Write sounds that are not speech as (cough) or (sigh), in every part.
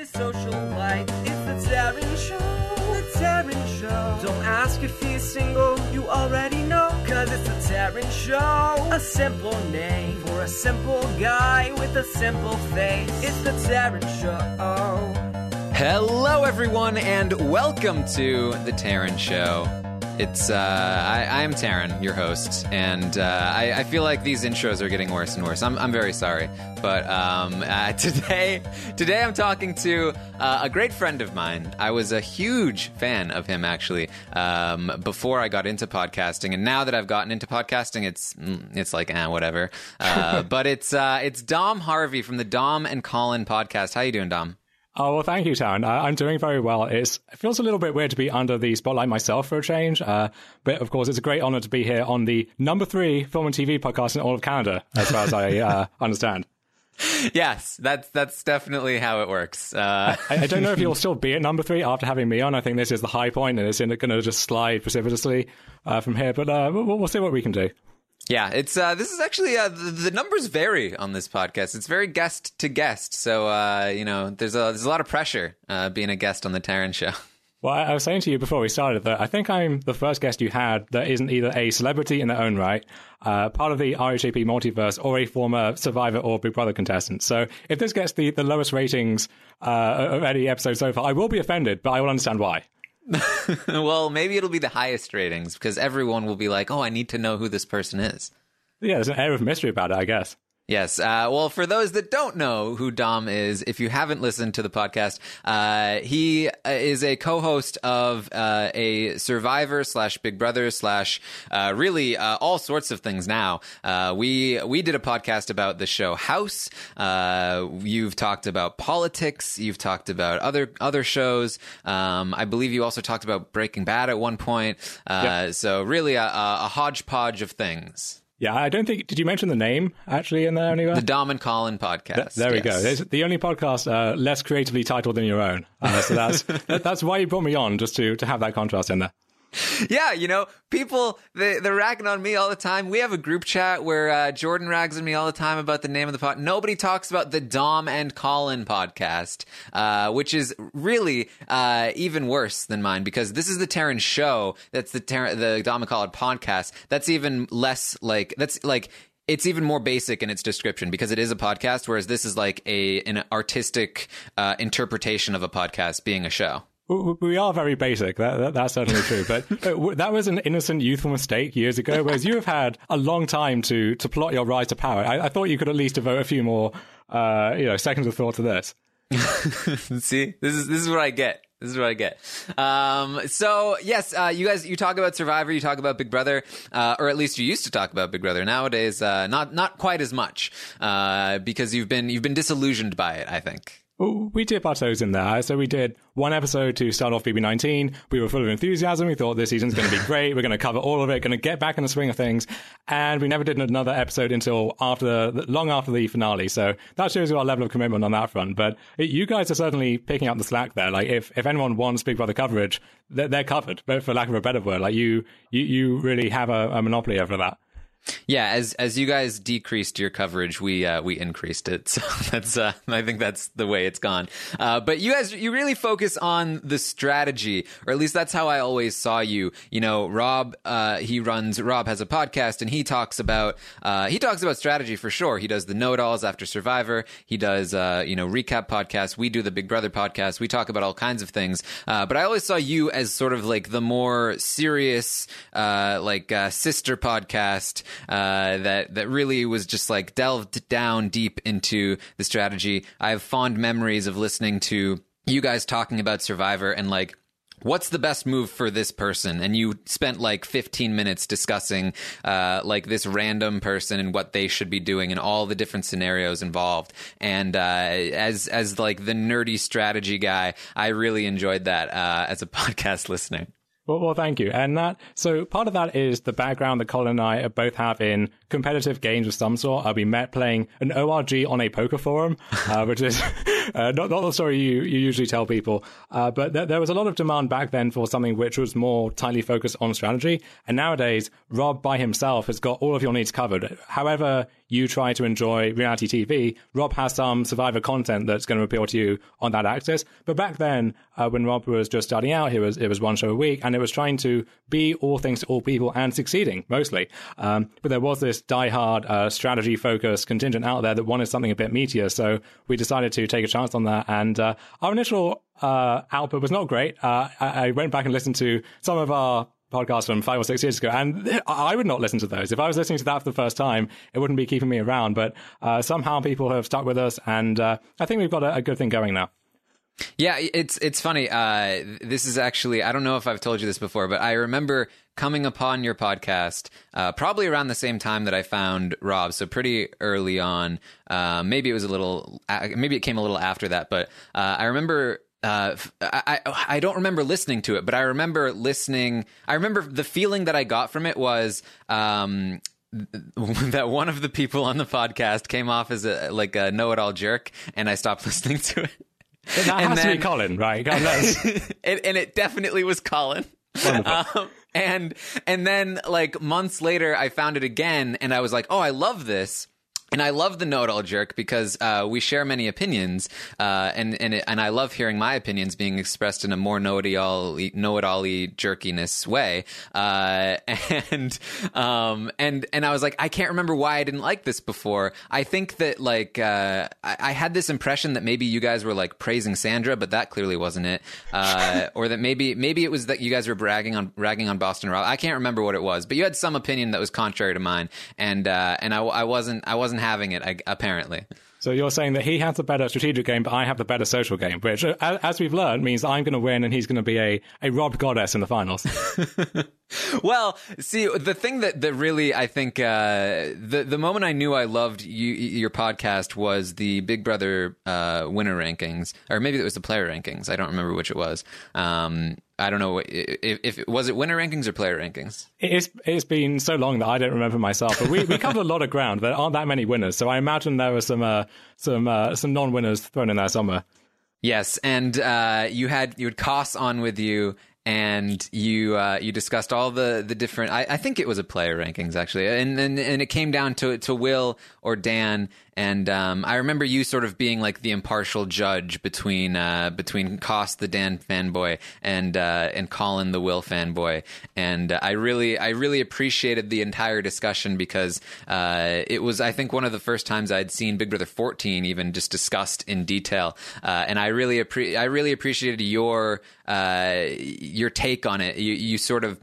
his social life. It's the Taryn Show. The Taryn Show. Don't ask if he's single, you already know. Cause it's the Taryn Show. A simple name for a simple guy with a simple face. It's the Taryn Show. Hello, everyone, and welcome to the Taryn Show. It's uh, I, am Taryn, your host, and uh, I, I feel like these intros are getting worse and worse. I'm, I'm very sorry, but um, (laughs) uh, today today I'm talking to uh, a great friend of mine. I was a huge fan of him actually um, before I got into podcasting, and now that I've gotten into podcasting, it's mm, it's like eh, whatever. Uh, (laughs) but it's uh, it's Dom Harvey from the Dom and Colin podcast. How you doing, Dom? Oh, well, thank you, Taryn. Uh, I'm doing very well. It's, it feels a little bit weird to be under the spotlight myself for a change. Uh, but of course, it's a great honor to be here on the number three film and TV podcast in all of Canada, as far as I (laughs) uh, understand. Yes, that's that's definitely how it works. Uh, I, I, don't know if you'll still be at number three after having me on. I think this is the high point, and it's going to just slide precipitously uh, from here. But uh, we'll, we'll see what we can do. Yeah, it's uh, this is actually uh, the, the, numbers vary on this podcast. It's very guest to guest, so uh, you know there's a there's a lot of pressure uh, being a guest on the Taryn show. (laughs) Well, I was saying to you before we started that I think I'm the first guest you had that isn't either a celebrity in their own right, uh, part of the RHAP multiverse, or a former Survivor or Big Brother contestant. So if this gets the, the lowest ratings uh, of any episode so far, I will be offended, but I will understand why. (laughs) well, maybe it'll be the highest ratings because everyone will be like, "Oh, I need to know who this person is." Yeah, there's an air of mystery about it, I guess. Yes. Uh, well, for those that don't know who Dom is, if you haven't listened to the podcast, uh, he uh, is a co-host of uh, a Survivor slash Big Brother slash uh, really uh, all sorts of things. Now, we we did a podcast about the show House. you've talked about politics. You've talked about other other shows. Um, I believe you also talked about Breaking Bad at one point. Yep. So really a, a hodgepodge of things. Yeah, I don't think. Did you mention the name actually in there anywhere? The Dom and Colin podcast. Th- there yes. we go. It's the only podcast uh, less creatively titled than your own. Uh, so that's (laughs) that's why you brought me on, just to to have that contrast in there. (laughs) yeah, you know, people they, they're ragging on me all the time. We have a group chat where uh, Jordan rags on me all the time about the name of the pod. Nobody talks about the Dom and Colin podcast, uh, which is really uh, even worse than mine because this is the Taryn show. That's the Ter- the Dom and Colin podcast. That's even less like that's like it's even more basic in its description because it is a podcast, whereas this is like a an artistic uh, interpretation of a podcast being a show. We are very basic. That, that that's certainly true. But, (laughs) but, that was an innocent, youthful mistake years ago. Whereas you have had a long time to to plot your rise to power. I, I thought you could at least devote a few more, uh, you know, seconds of thought to this. (laughs) See, this is this is what I get. This is what I get. Um, so yes, uh, you guys, you talk about Survivor, you talk about Big Brother, uh, or at least you used to talk about Big Brother. Nowadays, uh, not not quite as much uh, because you've been you've been disillusioned by it. I think. We dip our toes in there. So we did one episode to start off BB19. We were full of enthusiasm. We thought this season's going to be (laughs) great. We're going to cover all of it, going to get back in the swing of things. And we never did another episode until after, the, long after the finale. So that shows you our level of commitment on that front. But you guys are certainly picking up the slack there. Like if, if anyone wants Big Brother coverage, they're, they're covered, but for lack of a better word. Like you, you, you really have a, a monopoly over that. Yeah, as as you guys decreased your coverage, we uh, we increased it. (laughs) So that's uh, I think that's the way it's gone. Uh, but you guys, you really focus on the strategy, or at least that's how I always saw you. You know, Rob, uh, he runs. Rob has a podcast, and he talks about uh, he talks about strategy for sure. He does the know it alls after Survivor. He does uh, you know recap podcasts. We do the Big Brother podcast. We talk about all kinds of things. but I always saw you as sort of like the more serious, like sister podcast uh, that that really was just like delved down deep into the strategy. I have fond memories of listening to you guys talking about Survivor and like what's the best move for this person? And you spent like 15 minutes discussing uh, like this random person and what they should be doing and all the different scenarios involved. And uh, as as like the nerdy strategy guy i really enjoyed that uh, as a (laughs) podcast listener well, well, thank you. And that, so part of that is the background that Colin and I both have in competitive games of some sort. Uh, we met playing an ORG on a poker forum, uh, (laughs) which is uh, not, not the story you, you usually tell people. Uh, but th- there was a lot of demand back then for something which was more tightly focused on strategy. And nowadays, Rob by himself has got all of your needs covered. However, you try to enjoy reality TV, Rob has some survivor content that's going to appeal to you on that axis. But back then, uh, when Rob was just starting out, it was it was one show a week, and it was trying to be all things to all people and succeeding mostly. Um, but there was this diehard uh, strategy focused contingent out there that wanted something a bit meatier, so we decided to take a chance on that. And uh, our initial uh, output was not great. Uh, I, I went back and listened to some of our podcast from five or six years ago, and I would not listen to those. If I was listening to that for the first time, it wouldn't be keeping me around. But uh, somehow people have stuck with us, and uh, I think we've got a, a, good thing going now. Yeah, it's it's funny. Uh, this is actually I don't know if I've told you this before, but I remember coming upon your podcast uh, probably around the same time that I found Rob, so pretty early on. Uh, maybe it was a little, maybe it came a little after that, but uh, I remember uh, I, I don't remember listening to it, but I remember listening. I remember the feeling that I got from it was um, (laughs) that one of the people on the podcast came off as a like a know-it-all jerk, and I stopped (laughs) listening to it. And that and has then, to be Colin, right? (laughs) and, and, it definitely was Colin. Um, and and then like months later, I found it again, and I was like, "Oh, I love this." And I love the know-it-all jerk because uh, we share many opinions, uh, and and it, and I love hearing my opinions being expressed in a more know-it-all know-it-all jerkiness way. Uh, (laughs) and um and and I was like, I can't remember why I didn't like this before. I think that like uh, I, I, had this impression that maybe you guys were like praising Sandra, but that clearly wasn't it. Uh, or that maybe maybe it was that you guys were bragging on ragging on Boston Rob. I can't remember what it was, but you had some opinion that was contrary to mine, and uh, and I, I wasn't I wasn't having it apparently. So you're saying that he has the better strategic game, but I have the better social game, which, as we've learned, means I'm going to win and he's going to be a, a robbed goddess in the finals. (laughs) well, see, the thing that, that really I think uh, the the moment I knew I loved you, your podcast was the Big Brother uh, winner rankings, or maybe it was the player rankings. I don't remember which it was. Um, I don't know if, if was it winner rankings or player rankings. It's it's been so long that I don't remember myself. But we, we (laughs) covered a lot of ground. There aren't that many winners, so I imagine there were some uh, some uh, some non winners thrown in there somewhere. Yes, and uh, you had you had Koss on with you, and you uh, you discussed all the the different. I, I, think it was a player rankings actually, and and and it came down to to Will or Dan, and um, I remember you sort of being like the impartial judge between uh, between Koss the Dan fanboy and uh, and Colin the Will fanboy, and uh, I really I really appreciated the entire discussion because uh, it was I think one of the first times I'd seen Big Brother 14 even just discussed in detail, uh, and I really appre- I really appreciated your uh, your take on it. You you sort of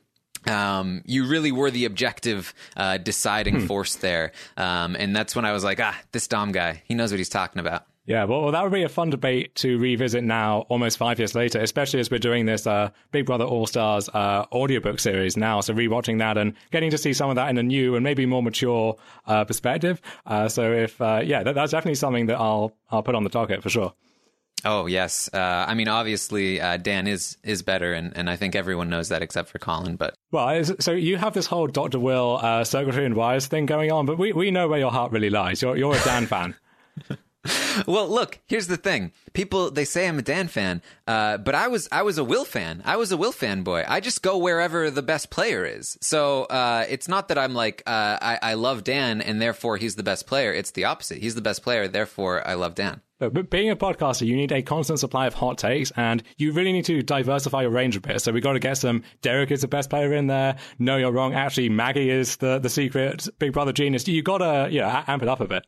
um, you really were the objective uh, deciding hmm. force there. Um, and that's when I was like, ah, this Dom guy, he knows what he's talking about. Yeah, well, that would be a fun debate to revisit now, almost five years later, especially as we're doing this uh, Big Brother All Stars uh, audiobook series now. So, rewatching that and getting to see some of that in a new and maybe more mature uh, perspective. Uh, so, if, uh, yeah, that, that's definitely something that I'll, I'll put on the docket for sure. Oh yes, uh, I mean obviously uh, Dan is is better, and, and I think everyone knows that except for Colin. But well, so you have this whole Doctor Will uh, circuitry and wires thing going on, but we, we know where your heart really lies. You're you're a Dan fan. (laughs) (laughs) well, look, here's the thing. People they say I'm a Dan fan, uh, but I was I was a Will fan. I was a Will fanboy. I just go wherever the best player is. So uh, it's not that I'm like uh, I, I love Dan and therefore he's the best player. It's the opposite. He's the best player, therefore I love Dan. But being a podcaster, you need a constant supply of hot takes, and you really need to diversify your range a bit. So we got to get some. Derek is the best player in there. No, you're wrong. Actually, Maggie is the the secret Big Brother genius. You got to yeah amp it up a bit.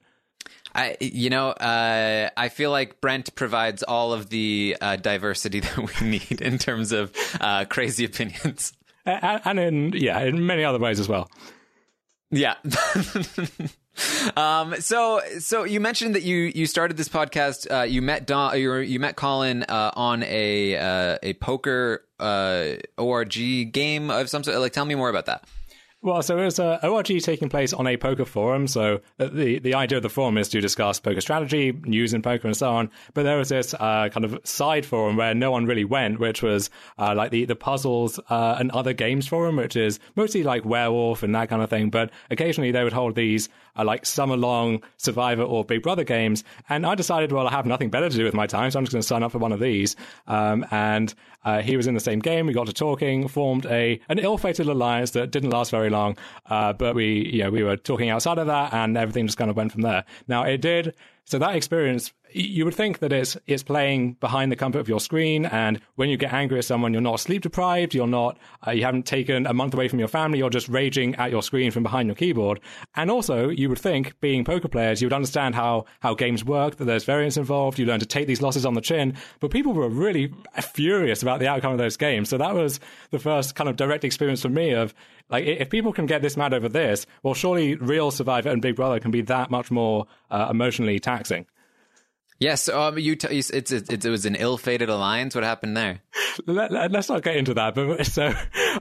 I, you know, uh, I feel like Brent provides all of the uh, diversity (laughs) that we need in terms of uh, crazy opinions, and in yeah, in many other ways as well. Yeah. (laughs) um, so, so you mentioned that you you started this podcast. Uh, you met Dom, you, you met Colin uh, on a uh, a poker org game of some sort. Like, tell me more about that. Well, so it was a ORG taking place on a poker forum. So uh, the the idea of the forum is to discuss poker strategy, news in poker, and so on. But there was this uh, kind of side forum where no one really went, which was uh, like the the puzzles uh, and other games forum, which is mostly like werewolf and that kind of thing. But occasionally they would hold these uh, like summer long Survivor or Big Brother games. And I decided, well, I have nothing better to do with my time, so I'm just going to sign up for one of these. Um, and uh, he was in the same game. We got to talking, formed a an ill-fated alliance that didn't last very long. Uh, but we, you know, we were talking outside of that, and everything just kind of went from there. Now it did. So that experience, you would think that it's it's playing behind the comfort of your screen, and when you get angry at someone, you're not sleep deprived, you're not, uh, you haven't taken a month away from your family, you're just raging at your screen from behind your keyboard. And also, you would think, being poker players, you would understand how how games work, that there's variance involved, you learn to take these losses on the chin. But people were really furious about the outcome of those games. So that was the first kind of direct experience for me of like if people can get this mad over this, well, surely real Survivor and Big Brother can be that much more uh, emotionally taxing. Yes, um, you, t- it's, it's, it was an ill-fated alliance. What happened there? Let, us not get into that. But (laughs) so,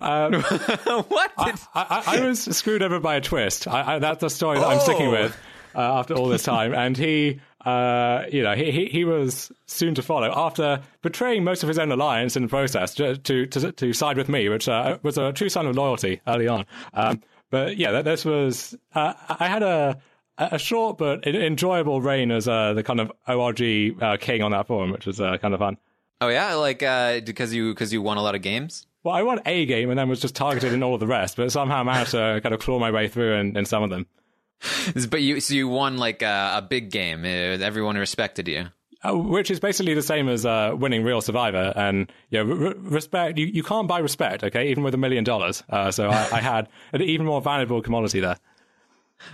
um, (laughs) what? I, I, I, was screwed over by a twist. I, that's the story that oh. I'm sticking with uh, after all this time. And he, uh, you know, he, he, he was soon to follow after betraying most of his own alliance in the process to to to, to side with me, which uh, was a true sign of loyalty early on. Um, but yeah, this was uh, I had a a short but enjoyable reign as uh, the kind of ORG uh, king on that forum, which was uh, kind of fun. Oh yeah, like uh, because you because you won a lot of games. Well, I won a game and then was just targeted in all of the rest, but somehow managed to kind of claw my way through in, in some of them. (laughs) But you so you won like a, a big game. Uh, everyone respected you. Uh, which is basically the same as uh, winning Real Survivor, and yeah, re- respect. You, you can't buy respect, okay, even with a million dollars. So I, I had an even more valuable commodity there.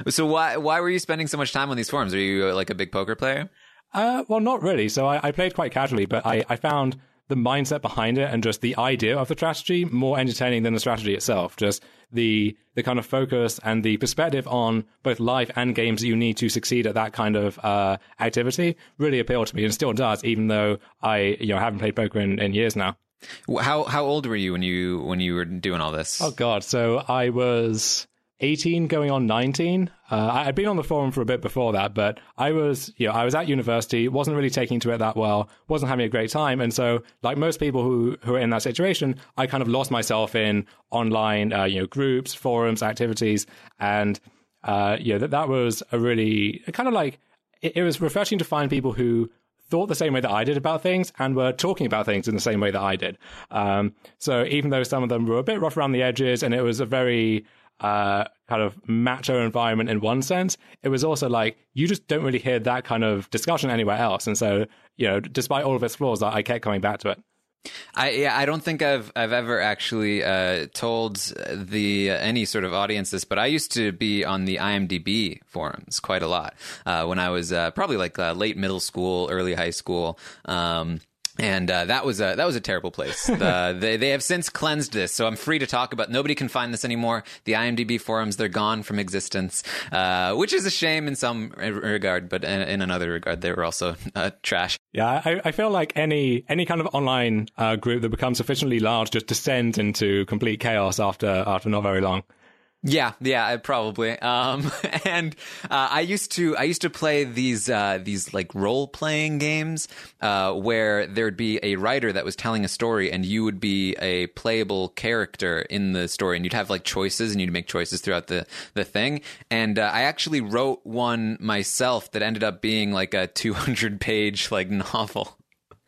So why why were you spending so much time on these forums? Are you uh, like a big poker player? Uh, well, not really. So I, I played quite casually, but I, I found the mindset behind it and just the idea of the strategy more entertaining than the strategy itself. Just the the kind of focus and the perspective on both life and games that you need to succeed at that kind of uh, activity really appealed to me and still does, even though I you know haven't played poker in, in years now. How how old were you when you when you were doing all this? Oh God, so I was 18 going on 19. Uh, I'd been on the forum for a bit before that, but I was, you know, I was at university, wasn't really taking to it that well, wasn't having a great time. And so, like most people who, who are in that situation, I kind of lost myself in online, uh, you know, groups, forums, activities. And, uh, yeah, that, that was a really kind of like, it, it was refreshing to find people who thought the same way that I did about things and were talking about things in the same way that I did. Um, so even though some of them were a bit rough around the edges and it was a very, uh, kind of macho environment in one sense, it was also like you just don't really hear that kind of discussion anywhere else. And so, you know, despite all of its flaws, I kept coming back to it. I yeah, I don't think I've I've ever actually uh, told the uh, any sort of audience this, but I used to be on the IMDb forums quite a lot uh, when I was uh, probably like uh, late middle school, early high school. Um, and uh, that was a that was a terrible place. (laughs) The, they they have since cleansed this, so I'm free to talk about. Nobody can find this anymore. The IMDb forums they're gone from existence, uh, which is a shame in some regard, but in, in another regard they were also uh, trash. Yeah, I, I, feel like any any kind of online uh, group that becomes sufficiently large just descends into complete chaos after after not very long. Yeah, yeah, probably. Um, (laughs) and uh, I used to I used to play these uh, these like role playing games uh, where there'd be a writer that was telling a story, and you would be a playable character in the story, and you'd have like choices, and you'd make choices throughout the the thing. And uh, I actually wrote one myself that ended up being like a 200 page like (laughs) novel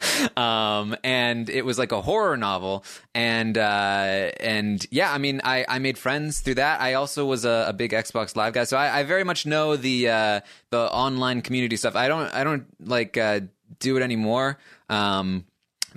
(laughs) um, and it was like a horror novel, and uh, and yeah, I mean, I, I made friends through that. I also was a, a big Xbox Live guy, so I, I very much know the uh, the online community stuff. I don't I don't like uh, do it anymore. Um,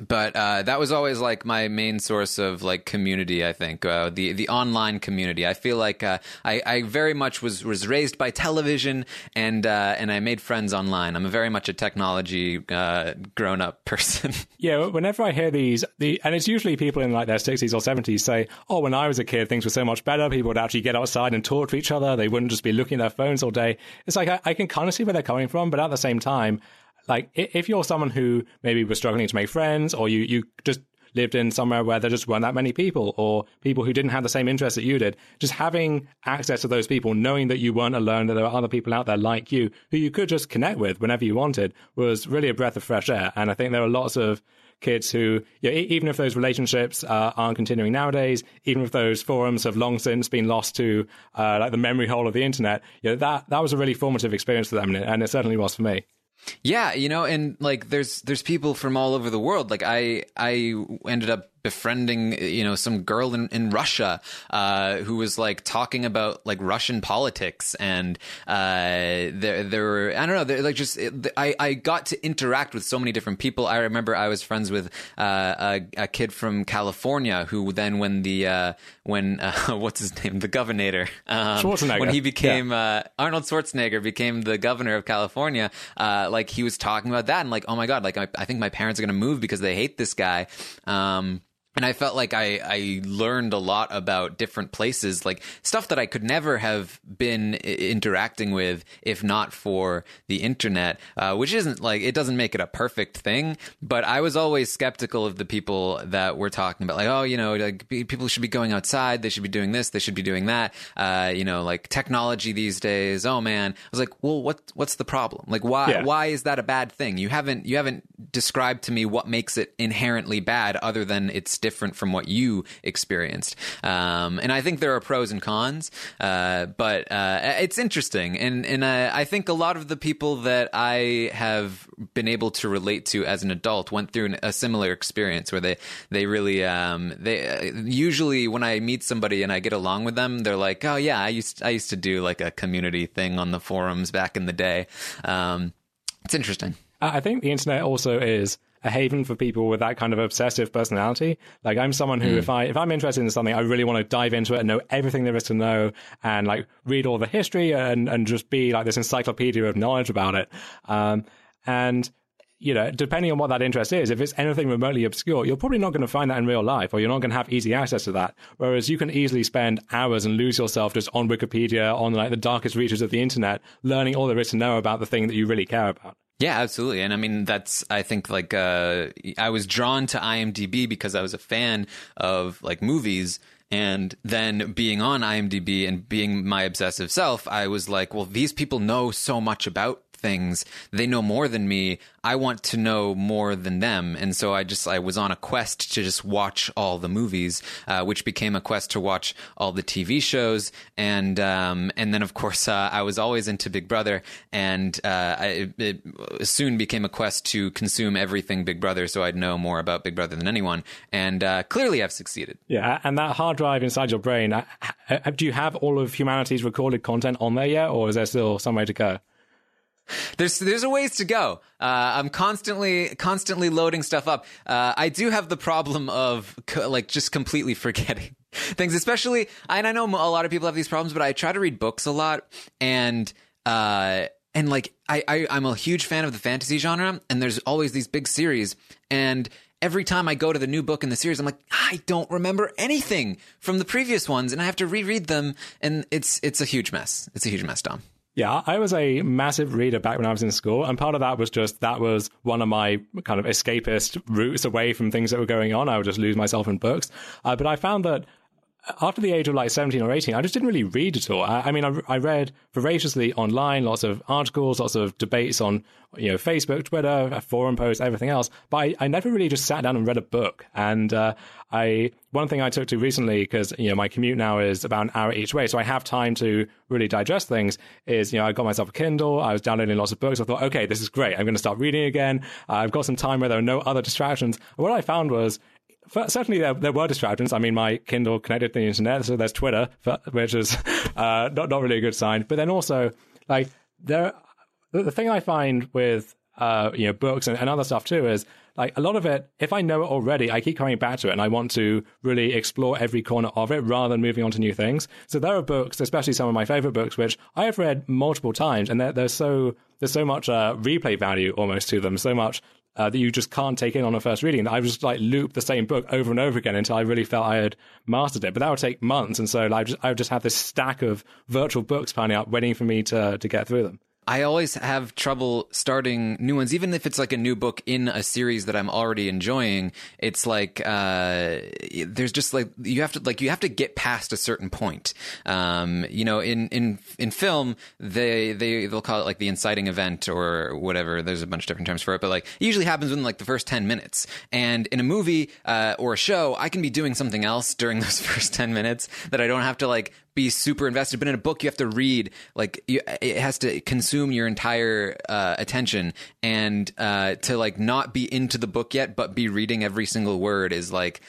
but uh, that was always like my main source of like community. I think uh, the the online community. I feel like uh, I, I very much was was raised by television and uh, and I made friends online. I'm very much a technology uh, grown up (laughs) person. yeah, whenever I hear these, the and it's usually people in like their 60s or 70s say, "Oh, when I was a kid, things were so much better. People would actually get outside and talk to each other. They wouldn't just be looking at their phones all day." It's like I, I can kind of see where they're coming from, but at the same time like if you're someone who maybe was struggling to make friends or you, you just lived in somewhere where there just weren't that many people or people who didn't have the same interests that you did. Just having access to those people, knowing that you weren't alone, that there were other people out there like you who you could just connect with whenever you wanted was really a breath of fresh air. And I think there are lots of kids who, you know, even if those relationships uh, aren't continuing nowadays, even if those forums have long since been lost to uh, like the memory hole of the internet, you know, that that was a really formative experience for them, and it certainly was for me. Yeah, you know, and like there's there's people from all over the world. Like I I ended up befriending you know some girl in, in Russia uh, who was like talking about like Russian politics and uh, there there were I don't know they're like just I I got to interact with so many different people. I remember I was friends with uh, a, a, kid from California who then when the uh, when (laughs) uh, what's his name the governor um, Schwarzenegger when he became yeah. Uh, Arnold Schwarzenegger became the governor of California like he was talking about that and like oh my god like I, I think my parents are gonna move because they hate this guy. Um, and I felt like I, I learned a lot about different places, like stuff that I could never have been interacting with if not for the internet, uh, which isn't like it doesn't make it a perfect thing. But I was always skeptical of the people that were talking about, like, oh, you know, like people should be going outside, they should be doing this, they should be doing that. Uh, you know, like technology these days. Oh man, I was like, well, what what's the problem? Like, why yeah. why is that a bad thing? You haven't you haven't described to me what makes it inherently bad, other than it's different from what you experienced. Um, and I think there are pros and cons, uh, but uh, it's interesting. And and uh, I think a lot of the people that I have been able to relate to as an adult went through an, a similar experience where they they really um, they uh, usually when I meet somebody and I get along with them, they're like, oh yeah, I used I used to do like a community thing on the forums back in the day. Um, it's interesting. I think the internet also is a haven for people with that kind of obsessive personality. Like I'm someone who, mm. if I if I'm interested in something, I really want to dive into it and know everything there is to know, and like read all the history and and just be like this encyclopedia of knowledge about it. Um, and you know, depending on what that interest is, if it's anything remotely obscure, you're probably not going to find that in real life, or you're not going to have easy access to that. Whereas you can easily spend hours and lose yourself just on Wikipedia, on like the darkest reaches of the internet, learning all there is to know about the thing that you really care about. Yeah, absolutely. And I mean, that's, I think like, uh, I was drawn to IMDb because I was a fan of like movies. And then being on IMDb and being my obsessive self, I was like, well, these people know so much about things. They know more than me. I want to know more than them. And so I just, I was on a quest to just watch all the movies, uh, which became a quest to watch all the TV shows. And, um, and then of course, uh, I was always into Big Brother and, uh, I, it soon became a quest to consume everything Big Brother so I'd know more about Big Brother than anyone. And, uh, clearly I've succeeded. Yeah. And that hard drive inside your brain, uh, do you have all of humanity's recorded content on there yet? Or is there still some way to go? There's there's a ways to go. Uh, I'm constantly constantly loading stuff up. Uh, I do have the problem of co- like just completely forgetting (laughs) things, especially. And I know a lot of people have these problems, but I try to read books a lot, and uh, and like I, I I'm a huge fan of the fantasy genre, and there's always these big series, and every time I go to the new book in the series, I'm like, I don't remember anything from the previous ones, and I have to reread them, and it's it's a huge mess. It's a huge mess, Dom. Yeah, I was a massive reader back when I was in school, and part of that was just that was one of my kind of escapist routes away from things that were going on. I would just lose myself in books. Uh, but I found that after the age of like 17 or 18, I just didn't really read at all. I, I mean, I, I, read voraciously online, lots of articles, lots of debates on, you know, Facebook, Twitter, forum posts, everything else. But I, I never really just sat down and read a book. And uh, I, one thing I took to recently, because, you know, my commute now is about an hour each way, so I have time to really digest things, is, you know, I got myself a Kindle, I was downloading lots of books. I thought, okay, this is great. I'm going to start reading again. Uh, I've got some time where there are no other distractions. And what I found was certainly there, there were distractions. I mean, my Kindle connected to the internet, so there's Twitter, which is uh, not not really a good sign. But then also, like there, the, thing I find with uh, you know books and, and other stuff too is like a lot of it. If I know it already, I keep coming back to it, and I want to really explore every corner of it rather than moving on to new things. So there are books, especially some of my favorite books, which I have read multiple times, and there's so there's so much uh, replay value almost to them, so much uh, that you just can't take in on a first reading. I just like loop the same book over and over again until I really felt I had mastered it. But that would take months, and so like, I just, I would just have this stack of virtual books piling up, waiting for me to to get through them. I always have trouble starting new ones, even if it's like a new book in a series that I'm already enjoying. It's like uh, there's just like you have to like you have to get past a certain point. Um, you know, in in in film, they they they'll call it like the inciting event or whatever. There's a bunch of different terms for it, but like it usually happens within like the first ten minutes. And in a movie uh, or a show, I can be doing something else during (laughs) those first ten minutes that I don't have to like be super invested. But in a book, you have to read like you, it has to consume your entire uh, attention, and uh, to like not be into the book yet, but be reading every single word is like,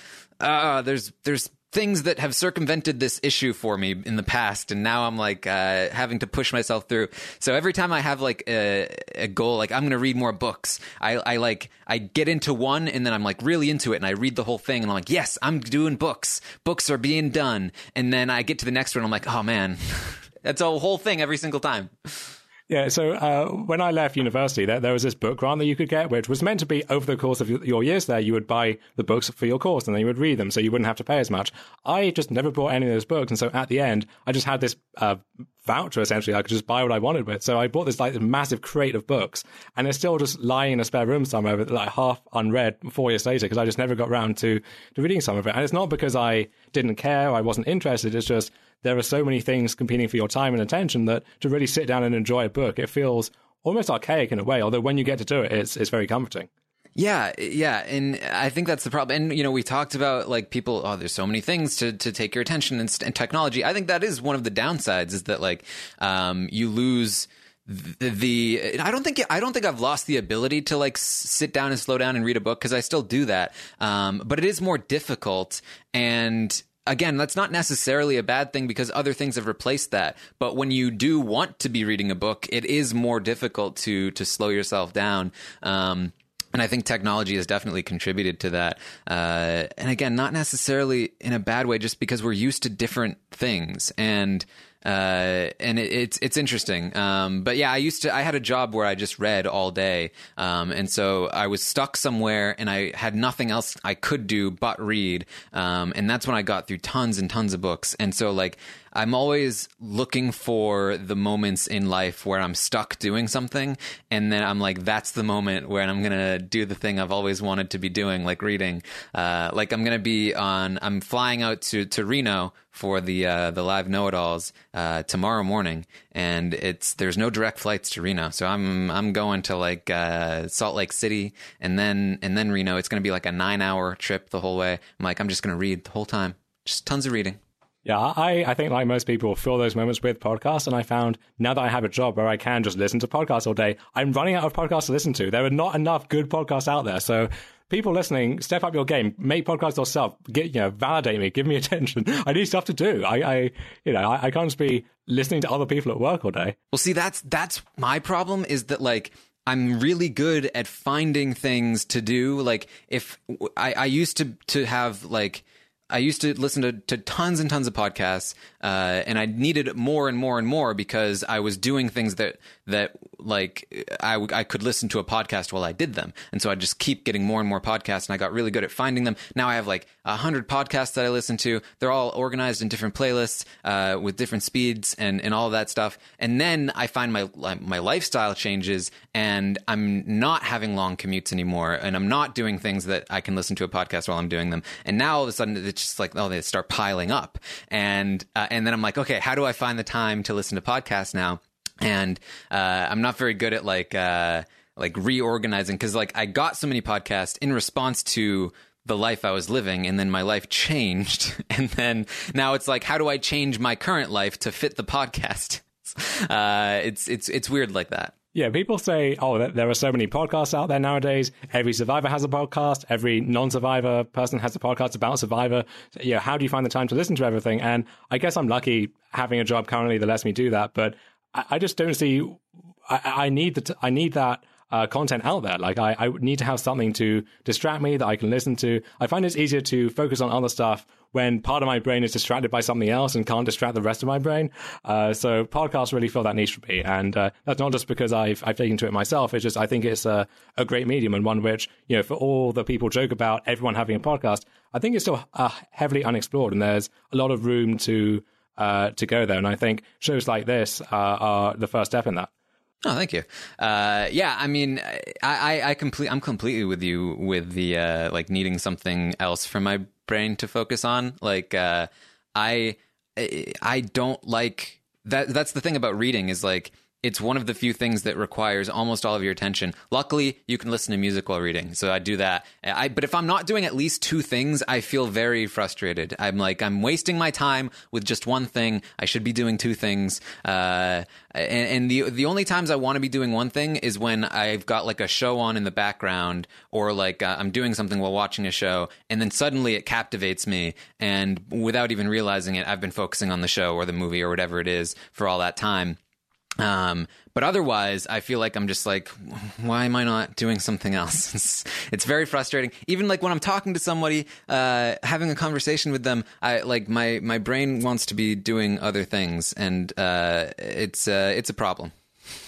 ah, there's there's things that have circumvented this issue for me in the past and now i'm like uh, having to push myself through. So every time i have like a, a goal like i'm to read more books. I, I like i get into one and then i'm like really into it and i read the whole thing and i'm like yes i'm doing books. Books are being done. And then i get to the next one i'm like oh man. (laughs) That's a whole thing every single time yeah, so uh, when I left university, there, there was this book grant that you could get, which was meant to be over the course of your years there, you would buy the books for your course and then you would read them, so you wouldn't have to pay as much. I just never bought any of those books, and so at the end, I just had this uh, voucher essentially. I could just buy what I wanted with. So I bought this like this massive crate of books, and they're still just lying in a spare room somewhere, like half unread, four years later, because I just never got around to to reading some of it. And it's not because I didn't care, I wasn't interested. It's just there are so many things competing for your time and attention that to really sit down and enjoy a book, it feels almost archaic in a way. Although when you get to do it, it's it's very comforting. Yeah, yeah, and I think that's the problem. And you know, we talked about like people. Oh, there's so many things to to take your attention and, and technology. I think that is one of the downsides. Is that like um, you lose the, the I don't think I don't think I've lost the ability to like sit down and slow down and read a book because I still do that. Um, but it is more difficult and again, that's not necessarily a bad thing because other things have replaced that. But when you do want to be reading a book, it is more difficult to to slow yourself down. Um, and I think technology has definitely contributed to that. Uh, and again, not necessarily in a bad way, just because we're used to different things. And uh, and it, it's it's interesting. Um, but yeah, I used to I had a job where I just read all day, um, and so I was stuck somewhere, and I had nothing else I could do but read, um, and that's when I got through tons and tons of books. And so like I'm always looking for the moments in life where I'm stuck doing something, and then I'm like, that's the moment where I'm gonna do the thing I've always wanted to be doing, like reading. Uh, like I'm gonna be on. I'm flying out to to Reno for the uh, the live know it alls uh, tomorrow morning, and it's there's no direct flights to Reno, so I'm I'm going to like uh, Salt Lake City and then and then Reno. It's going to be like a nine hour trip the whole way. I'm like I'm just going to read the whole time, just tons of reading. Yeah, I, I think like most people fill those moments with podcasts. And I found now that I have a job where I can just listen to podcasts all day, I'm running out of podcasts to listen to. There are not enough good podcasts out there. So people listening, step up your game, make podcasts yourself, get, you know, validate me, give me (laughs) attention. I need stuff to do. I, I you know, I, I can't just be listening to other people at work all day. Well, see, that's, that's my problem is that like, I'm really good at finding things to do. Like if I, I used to, to have like, I used to listen to, to tons and tons of podcasts, uh, and I needed more and more and more because I was doing things that that like I, I could listen to a podcast while I did them. And so I just keep getting more and more podcasts and I got really good at finding them. Now I have like a hundred podcasts that I listen to. They're all organized in different playlists, uh, with different speeds and, and all that stuff. And then I find my, my lifestyle changes and I'm not having long commutes anymore and I'm not doing things that I can listen to a podcast while I'm doing them. And now all of a sudden it's just like, oh, they start piling up. And, uh, and then I'm like, okay, how do I find the time to listen to podcasts now? and uh, I'm not very good at like uh, like reorganizing because like I got so many podcasts in response to the life I was living, and then my life changed, (laughs) and then now it's like, how do I change my current life to fit the podcast? (laughs) Uh, it's it's it's weird like that. Yeah, people say, oh, there are so many podcasts out there nowadays. Every survivor has a podcast. Every non-survivor person has a podcast about survivor. Yeah, how do you find the time to listen to everything? And I guess I'm lucky having a job currently that lets me do that. But I, I just don't see. I, I need that. I need that uh, content out there. Like I, I need to have something to distract me that I can listen to. I find it's easier to focus on other stuff when part of my brain is distracted by something else and can't distract the rest of my brain. Uh, so podcasts really fill that niche for me, and uh, that's not just because I've I've taken to it myself. It's just I think it's a, a great medium and one which you know for all the people joke about everyone having a podcast, I think it's still uh, heavily unexplored, and there's a lot of room to uh, to go there. And I think shows like this uh, are the first step in that. Oh, thank you. Uh, yeah, I mean, I, I, I complete, I'm completely with you with the uh, like needing something else for my brain to focus on. Like, uh, I, I don't like that. That's the thing about reading is like it's one of the few things that requires almost all of your attention. Luckily, you can listen to music while reading, so I do that. I, but if I'm not doing at least two things, I feel very frustrated. I'm like I'm wasting my time with just one thing. I should be doing two things. Uh, and, and, the the only times I want to be doing one thing is when I've got like a show on in the background, or like uh, I'm doing something while watching a show, and then suddenly it captivates me, and without even realizing it, I've been focusing on the show or the movie or whatever it is for all that time um, but otherwise, I feel like I'm just like, why am I not doing something else? (laughs) It's, it's very frustrating. Even like when I'm talking to somebody, uh, having a conversation with them, I like my my brain wants to be doing other things, and uh, it's uh, it's a problem.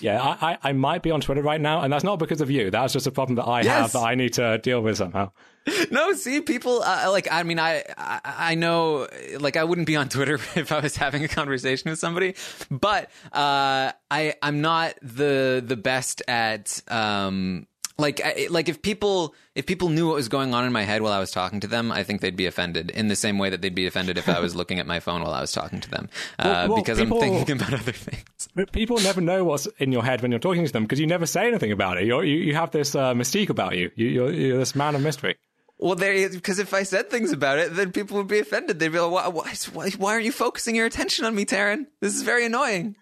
Yeah, I, I might be on Twitter right now, and that's not because of you. That's just a problem that I yes. have that I need to deal with somehow. (laughs) No, see, people uh, like. I mean, I, I, I know, like, I wouldn't be on Twitter (laughs) if I was having a conversation with somebody, but uh, I, I'm not the the best at um, like like if people if people knew what was going on in my head while I was talking to them, I think they'd be offended in the same way that they'd be offended if I was (laughs) looking at my phone while I was talking to them uh, well, well, because people, I'm thinking about other things. People never know what's in your head when you're talking to them because you never say anything about it. You're, you you have this uh, mystique about you. you you're, you're this man of mystery. Well, there because if I said things about it, then people would be offended. They'd be like, why, why, why aren't you focusing your attention on me, Taryn? This is very annoying."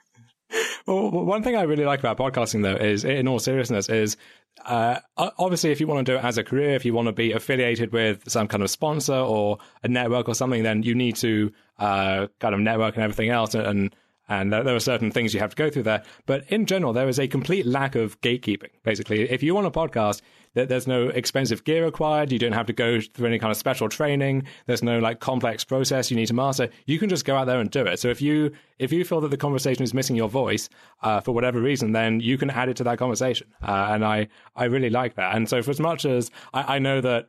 Well, one thing I really like about podcasting, though, is in all seriousness, is uh, obviously if you want to do it as a career, if you want to be affiliated with some kind of sponsor or a network or something, then you need to uh, kind of network and everything else, and and there are certain things you have to go through there. But in general, there is a complete lack of gatekeeping. Basically, if you want a podcast, there's no expensive gear required. You don't have to go through any kind of special training. There's no like complex process you need to master. You can just go out there and do it. So if you if you feel that the conversation is missing your voice uh, for whatever reason, then you can add it to that conversation. Uh, and I I really like that. And so for as much as I, I know that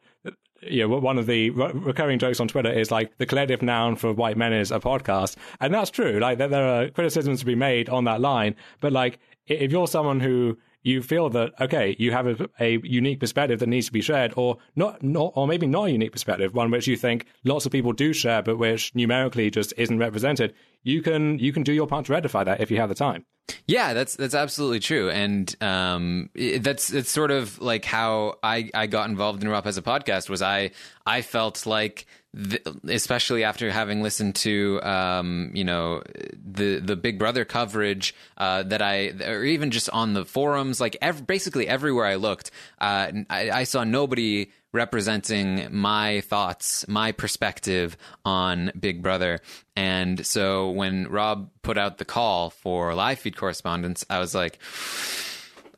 you know, one of the re- recurring jokes on Twitter is like the collective noun for white men is a podcast, and that's true. Like there, there are criticisms to be made on that line, but like if you're someone who you feel that okay, you have a, a, unique perspective that needs to be shared, or not, not, or maybe not a unique perspective, one which you think lots of people do share, but which numerically just isn't represented. You can you can do your part to rectify that if you have the time. Yeah, that's that's absolutely true, and um, it, that's it's sort of like how I I got involved in Rob has a podcast. Was I I felt like the, especially after having listened to um, you know the the Big Brother coverage uh, that I or even just on the forums, like ev- basically everywhere I looked, uh, I, I, saw nobody representing my thoughts, my perspective on Big Brother. And so when Rob put out the call for live feed correspondence, I was like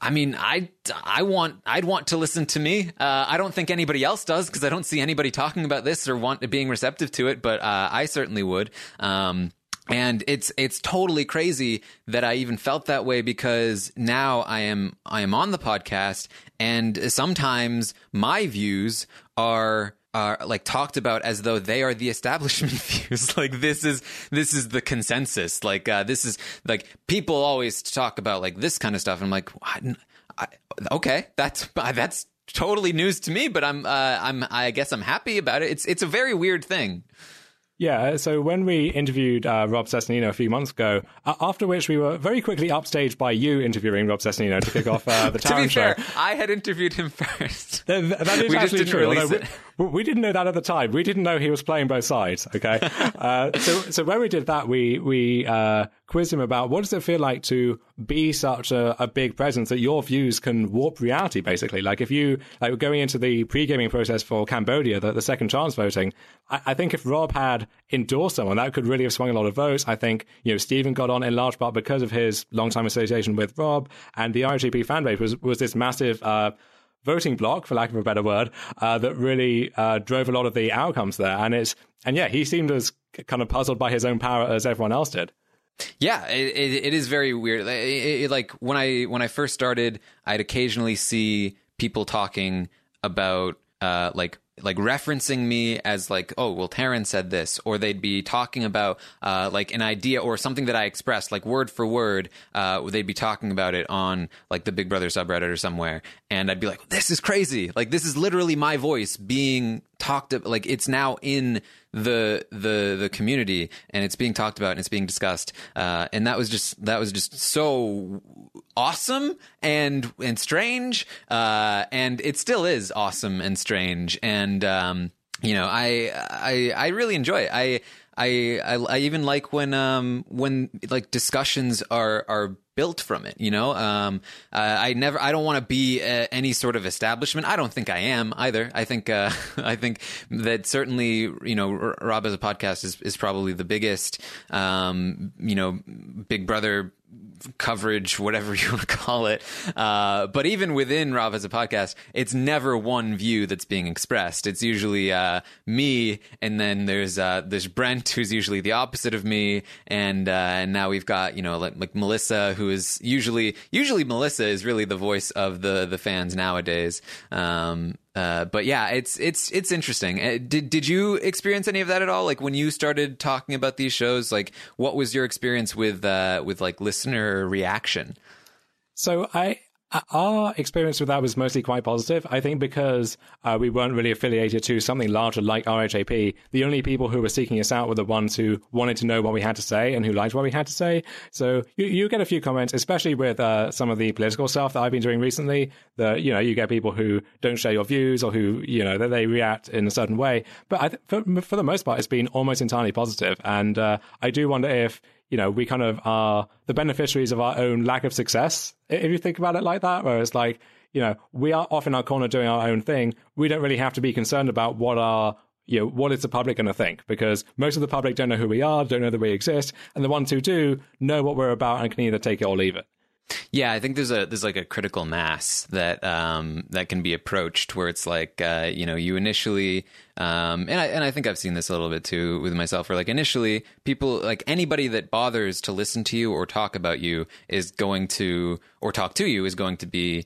I mean, I I want I'd want to listen to me. Uh, I don't think anybody else does because I don't see anybody talking about this or want being receptive to it. But uh, I certainly would. Um, and it's it's totally crazy that I even felt that way because now I am I am on the podcast and sometimes my views are are like talked about as though they are the establishment (laughs) views like this is this is the consensus like uh, this is like people always talk about like this kind of stuff And i'm like I, I, okay that's that's totally news to me but i'm uh, i'm i guess i'm happy about it it's it's a very weird thing yeah, so when we interviewed uh, Rob Cesternino a few months ago, uh, after which we were very quickly upstaged by you interviewing Rob Cesternino to kick off uh, (laughs) the To be show. fair, I had interviewed him (laughs) first. that, that is we actually true. We, didn't know that at the time. We didn't know he was playing both sides. Okay, (laughs) uh, so so when we did that, we we uh, quiz him about what does it feel like to be such a, a, big presence that your views can warp reality, basically. Like if you like going into the pre-gaming process for Cambodia, the, the second chance voting, I, I, think if Rob had endorsed someone, that could really have swung a lot of votes. I think, you know, Stephen got on in large part because of his long-time association with Rob and the IGP fan base was, was this massive, uh, voting block, for lack of a better word, uh, that really uh, drove a lot of the outcomes there. And it's and yeah, he seemed as kind of puzzled by his own power as everyone else did. Yeah, it, it, it is very weird. It, like when I when I first started, I'd occasionally see people talking about uh, like like referencing me as like, oh, well, Taryn said this, or they'd be talking about uh, like an idea or something that I expressed, like word for word. Uh, they'd be talking about it on like the Big Brother subreddit or somewhere, and I'd be like, this is crazy. Like this is literally my voice being talked about. Like it's now in the the the community and it's being talked about and it's being discussed uh, and that was just that was just so awesome and and strange uh, and it still is awesome and strange and um, you know I I I really enjoy it I I, I, I even like when um when like discussions are are built from it you know? Um i never i don't want to be uh, any sort of establishment. I don't think i am either. I think uh (laughs) i think that certainly you know Rob has a podcast is is probably the biggest um you know big brother coverage, whatever (laughs) you want to call it. Uh, but even within Rob as a podcast, it's never one view that's being expressed. It's usually uh, me, and then there's uh, there's Brent, who's usually the opposite of me, and uh, and now we've got you know like, like Melissa, who is usually usually Melissa is really the voice of the the fans nowadays. Um, uh, but yeah, it's it's it's interesting. Uh, did did you experience any of that at all? Like when you started talking about these shows, like what was your experience with with like listener reaction? So I our experience with that was mostly quite positive. I think because uh, we weren't really affiliated to something larger like RHAP, the only people who were seeking us out were the ones who wanted to know what we had to say and who liked what we had to say. So you, you get a few comments, especially with uh, some of the political stuff that I've been doing recently. That you know, you get people who don't share your views or who you know that they react in a certain way. But I th- for, for the most part, it's been almost entirely positive. positive, and uh, I do wonder if you know, we kind of are the beneficiaries of our own lack of success, if you think about it like that, where it's like, you know, we are off in our corner doing our own thing. We don't really have to be concerned about what our you know, what is the public going to think? Because most of the public don't know who we are, don't know that we exist, and the ones who do know what we're about and can either take it or leave it. Yeah, I think there's a there's like a critical mass that um, that can be approached where it's like uh, you know you initially um, and I and I think I've seen this a little bit too with myself where like initially people like anybody that bothers to listen to you or talk about you is going to or talk to you is going to be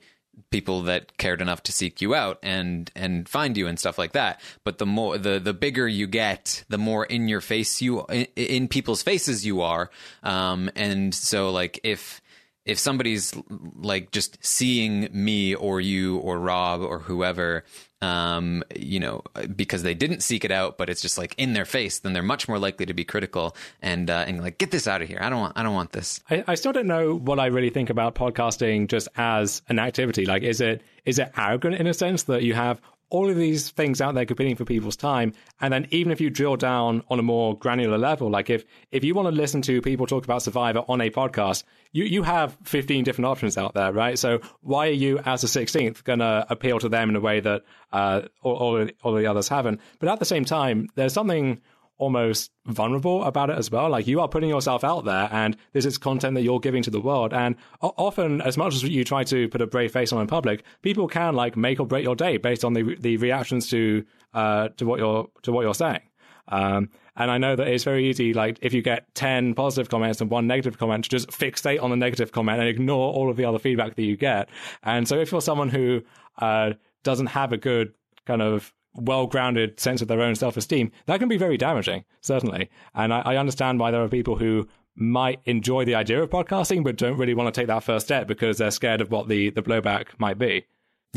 people that cared enough to seek you out and and find you and stuff like that. But the more the the bigger you get the more in your face you in, in people's faces you are. Um, and so like if if somebody's like just seeing me or you or Rob or whoever, um, you know, because they didn't seek it out, but it's just like in their face, then they're much more likely to be critical and uh, and like get this out of here. I don't want I don't want this. I, I still don't know what I really think about podcasting just as an activity. Like, is it is it arrogant in a sense that you have all of these things out there competing for people's time. And then even if you drill down on a more granular level, like if if you want to listen to people talk about Survivor on a podcast, you you have 15 different options out there, right? So why are you as a 16th going to appeal to them in a way that uh, all, all, all the others haven't? But at the same time, there's something almost vulnerable about it as well. Like you are putting yourself out there and this is content that you're giving to the world. And often, as much as you try to put a brave face on in public, people can like make or break your day based on the, the reactions to, uh, to what you're, to what you're saying. Um, and I know that it's very easy, like if you get 10 positive comments and one negative comment, to just fixate on the negative comment and ignore all of the other feedback that you get. And so if you're someone who, uh, doesn't have a good kind of well grounded sense of their own self esteem, that can be very damaging, certainly. And I, I, understand why there are people who might enjoy the idea of podcasting, but don't really want to take that first step because they're scared of what the, the blowback might be.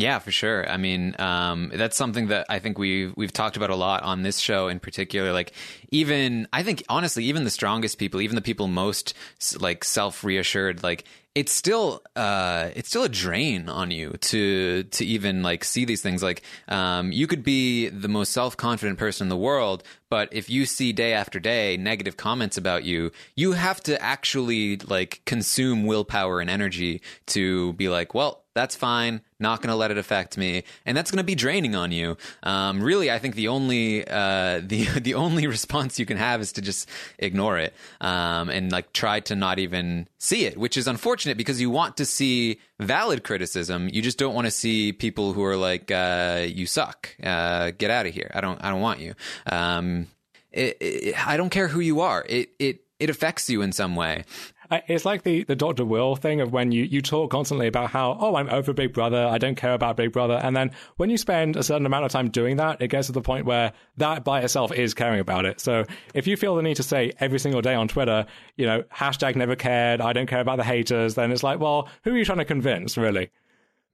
Yeah, for sure. I mean, um, that's something that I think we've we've talked about a lot on this show in particular. Like, even I think honestly, even the strongest people, even the people most like self reassured, like it's still uh, it's still a drain on you to to even like see these things. Like, um, you could be the most self confident person in the world, but if you see day after day negative comments about you, you have to actually like consume willpower and energy to be like, well, that's fine. Not going to let it affect me, and that's going to be draining on you. Um, really, I think the only uh, (laughs) the the only response you can have is to just ignore it um, and like try to not even see it, which is unfortunate because you want to see valid criticism. You just don't want to see people who are like, uh, "You suck. Uh, get out of here. I don't. I don't want you." Um, it, it, I don't care who you are. It it it affects you in some way. It's like the, the Dr. Will thing of when you, you talk constantly about how, oh, I'm over Big Brother, I don't care about Big Brother. And then when you spend a certain amount of time doing that, it gets to the point where that by itself is caring about it. So if you feel the need to say every single day on Twitter, you know, hashtag never cared, I don't care about the haters, then it's like, well, who are you trying to convince, really?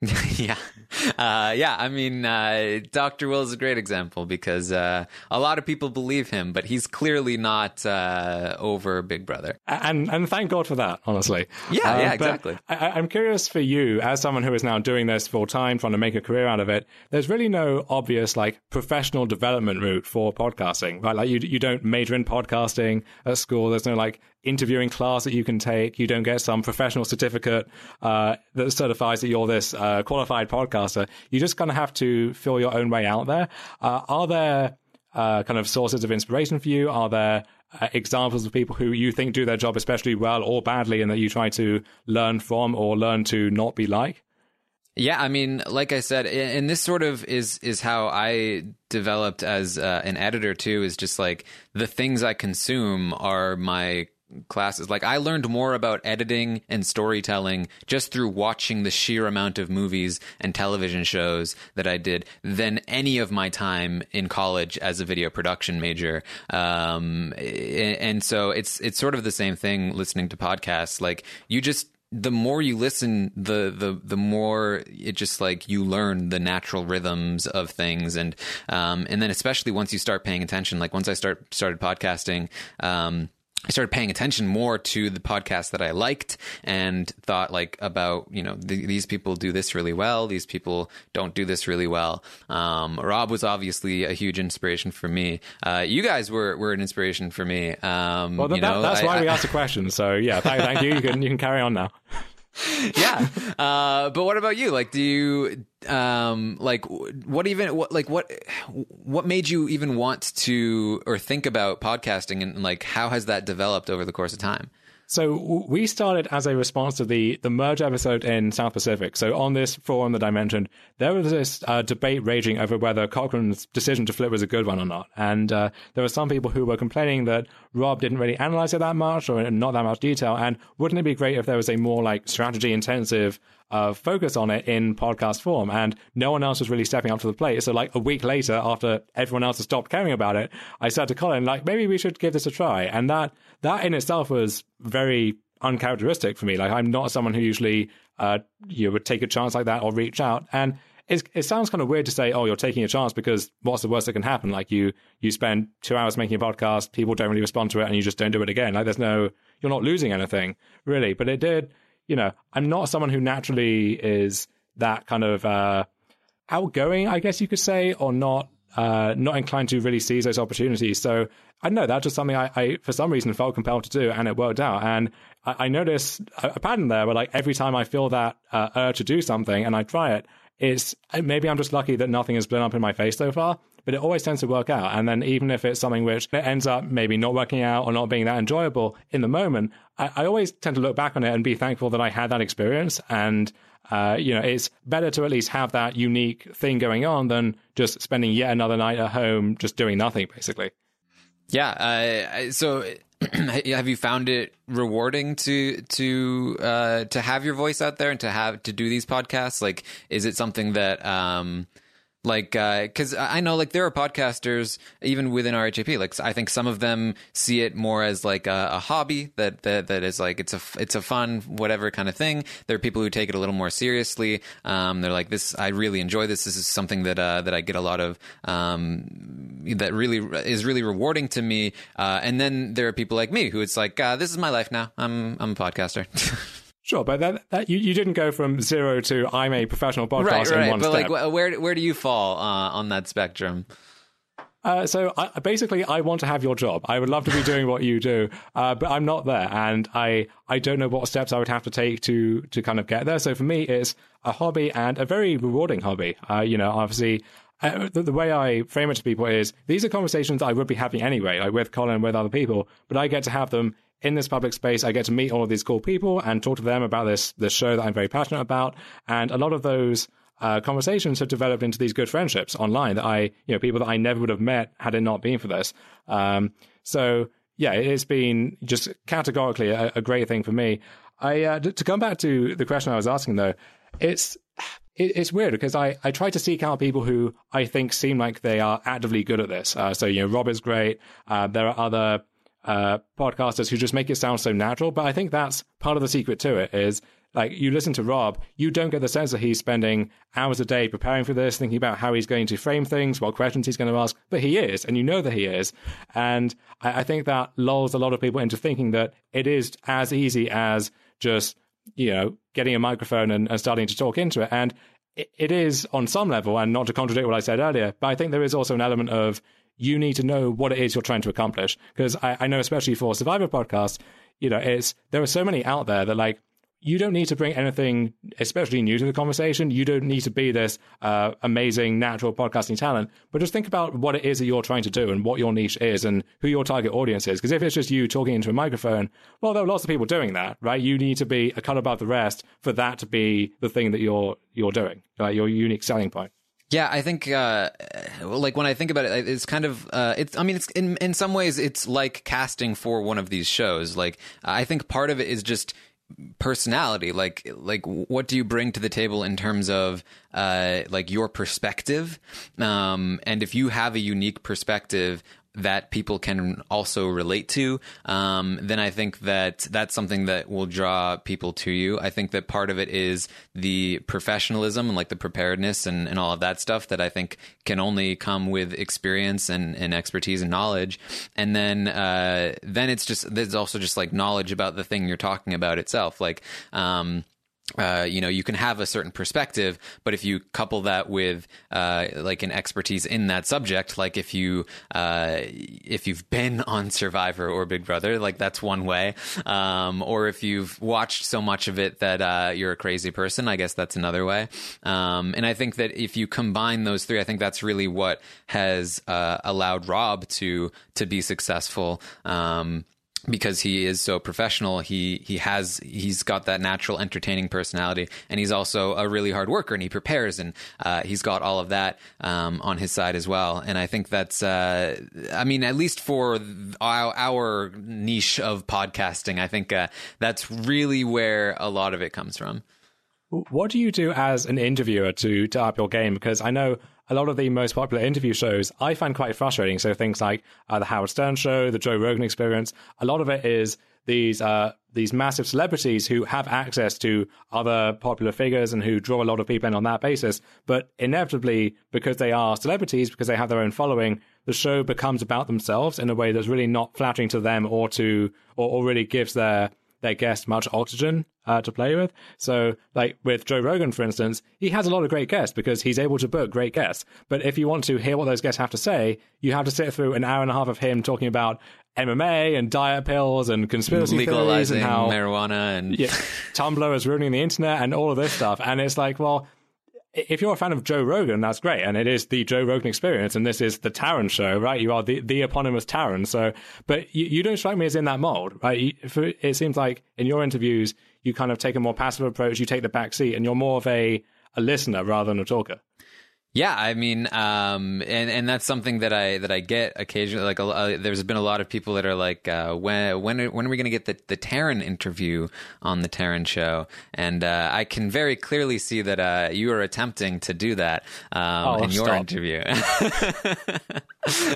(laughs) yeah, uh, yeah. I mean, uh, Doctor Will is a great example because uh, a lot of people believe him, but he's clearly not uh, over Big Brother. And and thank God for that, honestly. Yeah, uh, yeah, exactly. I, am curious for you, as someone who is now doing this full time, trying to make a career out of it. There's really no obvious like professional development route for podcasting, right? Like you you don't major in podcasting at school. There's no like interviewing class that you can take. You don't get some professional certificate uh, that certifies that you're this uh, qualified podcaster. You just kind of have to feel your own way out there. Uh, are there uh, kind of sources of inspiration for you? Are there uh, examples of people who you think do their job especially well or badly and that you try to learn from or learn to not be like? Yeah, I mean, like I said, and this sort of is is how I developed as uh, an editor too. Is just like the things I consume are my classes. Like I learned more about editing and storytelling just through watching the sheer amount of movies and television shows that I did than any of my time in college as a video production major. Um, and so it's it's sort of the same thing listening to podcasts. Like you just the more you listen, the the the more it just like you learn the natural rhythms of things, and um, and then especially once you start paying attention, like once I start started podcasting, um, I started paying attention more to the podcast that I liked and thought like about, you know, th- these people do this really well. These people don't do this really well. Um, Rob was obviously a huge inspiration for me. Uh, you guys were, were an inspiration for me. Um, well, that, know, that's I, why I, we asked the question. So yeah, thank, thank you. You can, you can carry on now. (laughs) (laughs) yeah. Uh, but what about you? Like, do you, um, like, what even, what, like, what, what made you even want to or think about podcasting and like, how has that developed over the course of time? So we started as a response to the the merge episode in South Pacific. So on this forum that I mentioned, there was this uh, debate raging over whether Cochran's decision to flip was a good one or not. And uh, there were some people who were complaining that Rob didn't really analyze it that much or in not that much detail. And wouldn't it be great if there was a more like strategy intensive uh, focus on it in podcast form, and no one else was really stepping up to the plate. So, like a week later, after everyone else had stopped caring about it, I said to Colin, like, maybe we should give this a try. And that that in itself was very uncharacteristic for me. Like I'm not someone who usually uh, you would take a chance like that or reach out. And it sounds kind of weird to say, "Oh, you're taking a chance," because what's the worst that can happen? Like you you spend two hours making a podcast, people don't really respond to it, and you just don't do it again. Like there's no, you're not losing anything really. But it did, you know. I'm not someone who naturally is that kind of uh, outgoing, I guess you could say, or not uh, not inclined to really seize those opportunities. So I know that's just something I, I, for some reason, felt compelled to do, and it worked out. And I, I noticed a, a, pattern there where, like, every time I feel that uh, urge to do something and I try it, it's maybe I'm just lucky that nothing has blown up in my face so far, but it always tends to work out. And then even if it's something which ends up maybe not working out or not being that enjoyable in the moment, I, I always tend to look back on it and be thankful that I had that experience and uh, you know, it's better to at least have that unique thing going on than just spending yet another night at home just doing nothing, basically. Yeah. Uh, so, (clears throat) have you found it rewarding to to uh, to have your voice out there and to have to do these podcasts? Like, is it something that um, like because uh, I know like there are podcasters even within RHAP. Like I think some of them see it more as like a, a, hobby that, that that is like it's a it's a fun whatever kind of thing. There are people who take it a little more seriously. Um, they're like this. I really enjoy this. This is something that uh, that I get a lot of um, that really is really rewarding to me. Uh, and then there are people like me who it's like uh, this is my life now. I'm I'm a podcaster. (laughs) Sure, but that, that you, you didn't go from zero to I'm a professional podcaster right, right. in one but step. like, where where do you fall uh, on that spectrum? Uh, so I, basically, I want to have your job. I would love to be doing what you do, uh, but I'm not there, and I I don't know what steps I would have to take to to kind of get there. So for me, it's a hobby and a very rewarding hobby. Uh, you know, obviously. Uh, the, the, way I frame it to people is these are conversations I would be having anyway, like with Colin, with other people, but I get to have them in this public space, I get to meet all of these cool people and talk to them about this this show that I'm very passionate about. And a lot of those uh, conversations have developed into these good friendships online that I, you know, people that I never would have met had it not been for this. Um, so yeah, it's been just categorically a, a great thing for me. I uh, to come back to the question I was asking though, it's it, it's weird because I, I try to seek out people who I think seem like they are actively good at this. Uh, so you know, Rob is great. Uh, there are other uh, podcasters who just make it sound so natural, but I think that's part of the secret to it. Is like you listen to Rob, you don't get the sense that he's spending hours a day preparing for this, thinking about how he's going to frame things, what questions he's going to ask, but he is, and you know that he is. And I, I think that lulls a lot of people into thinking that it is as easy as just, you know, getting a microphone and, and starting to talk into it. And it, is on some level, and not to contradict what I said earlier, but I think there is also an element of you need to know what it is you're trying to accomplish. Because I, I know, especially for Survivor podcasts, you know, it's there are so many out there that like you don't need to bring anything especially new to the conversation. You don't need to be this uh, amazing natural podcasting talent, but just think about what it is that you're trying to do and what your niche is and who your target audience is. Because if it's just you talking into a microphone, well, there are lots of people doing that, right? You need to be a cut above the rest for that to be the thing that you're you're doing, right? Your unique selling point. Yeah, I think uh, like when I think about it, it's kind of uh, it's. I mean, it's in in some ways it's like casting for one of these shows. Like I think part of it is just personality like like what do you bring to the table in terms of uh like your perspective? Um and if you have a unique perspective that people can also relate to, um, then I think that that's something that will draw people to you. I think that part of it is the professionalism and like the preparedness and, and all of that stuff that I think can only come with experience and, and expertise and knowledge. And then uh, then it's just there's also just like knowledge about the thing you're talking about itself. Like um, uh, you know, you can have a certain perspective, but if you couple that with uh, like an expertise in that subject, like if you uh, if you've been on Survivor or Big Brother, like that's one way. Um, or if you've watched so much of it that uh, you're a crazy person, I guess that's another way. Um, and I think that if you combine those three, I think that's really what has uh, allowed Rob to to be successful. Um, because he is so professional he he has he's got that natural entertaining personality and he's also a really hard worker and he prepares and uh, he's got all of that um, on his side as well. And I think that's uh, I mean at least for our, our niche of podcasting I think uh, that's really where a lot of it comes from. What do you do as an interviewer to to up your game? Because I know a lot of the most popular interview shows I find quite frustrating. So things like uh, the Howard Stern show, the Joe Rogan experience, a lot of it is these uh, these massive celebrities who have access to other popular figures and who draw a lot of people in on that basis. But inevitably, because they are celebrities, because they have their own following, the show becomes about themselves in a way that's really not flattering to them or to or, or really gives their their guests much oxygen uh, to play with. So, like with Joe Rogan, for instance, he has a lot of great guests because he's able to book great guests. But if you want to hear what those guests have to say, you have to sit through an hour and a half of him talking about MMA and diet pills and conspiracy legalizing theories and how marijuana and yeah, Tumblr is ruining the internet and all of this stuff. And it's like, well, if you're a fan of Joe Rogan, that's great, and it is the Joe Rogan experience, and this is the Taran show, right? You are the, the eponymous Taran. So, but you, you don't strike me as in that mold, right? You, for, it seems like in your interviews, you kind of take a more passive approach. You take the back seat, and you're more of a a listener rather than a talker. Yeah, I mean, um, and and that's something that I that I get occasionally. Like, uh, there's been a lot of people that are like, uh, when when are, when are we going to get the the Taran interview on the Taran show? And uh, I can very clearly see that uh, you are attempting to do that um, oh, in your stop. interview.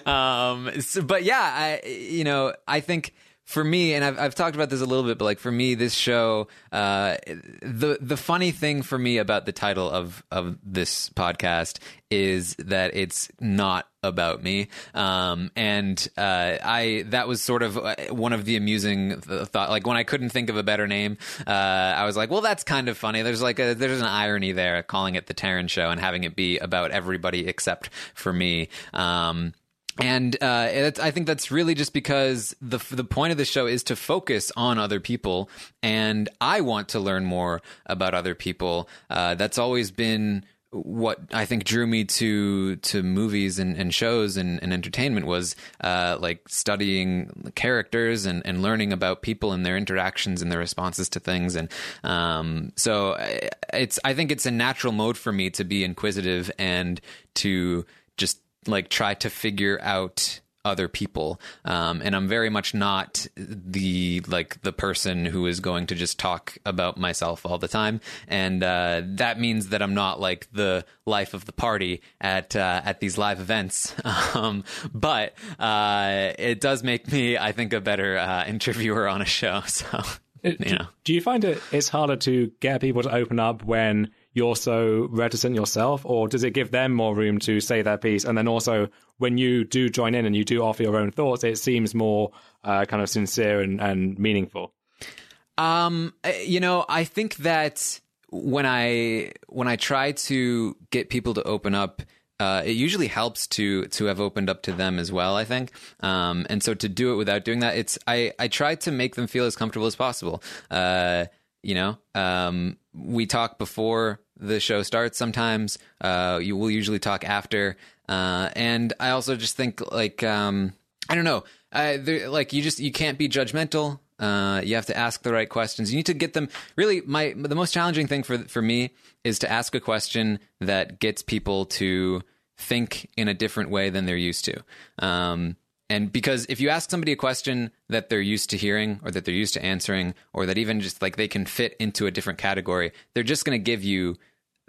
(laughs) um, so, but yeah, I you know I think for me, and I've, I've talked about this a little bit, but like for me, this show, uh, the the funny thing for me about the title of of this podcast is that it's not about me, um, and uh, I that was sort of uh, one of the amusing th- thought. Like when I couldn't think of a better name, uh, I was like, well, that's kind of funny. There's like a there's an irony there, calling it the Taran Show and having it be about everybody except for me. Um, and uh, I think that's really just because the the point of the show is to focus on other people, and I want to learn more about other people. Uh, that's always been what I think drew me to to movies and, and shows and, and entertainment was uh, like studying characters and, and learning about people and their interactions and their responses to things. And um, so it's I think it's a natural mode for me to be inquisitive and to just like try to figure out other people. Um, and i'm very much not the like the person who is going to just talk about myself all the time. And uh, that means that i'm not like the life of the party at uh, at these live events. (laughs) Um, but uh, it does make me i think a better uh, interviewer on a show. (laughs) So you know. Do you find it it's harder to get people to open up when you're so reticent yourself, or does it give them more room to say their piece? And then also, when you do join in and you do offer your own thoughts, it seems more uh, kind of sincere and, and meaningful. Um, you know, I think that when I when I try to get people to open up, uh, it usually helps to to have opened up to them as well. I think, um, and so to do it without doing that, it's I I try to make them feel as comfortable as possible. Uh, you know, um, we talk before the show starts. Sometimes uh, you will usually talk after, uh, and I also just think like um, I don't know, like you just you can't be judgmental. Uh, you have to ask the right questions. You need to get them. Really, my the most challenging thing for for me is to ask a question that gets people to think in a different way than they're used to. Um, and because if you ask somebody a question that they're used to hearing or that they're used to answering or that even just like they can fit into a different category, they're just going to give you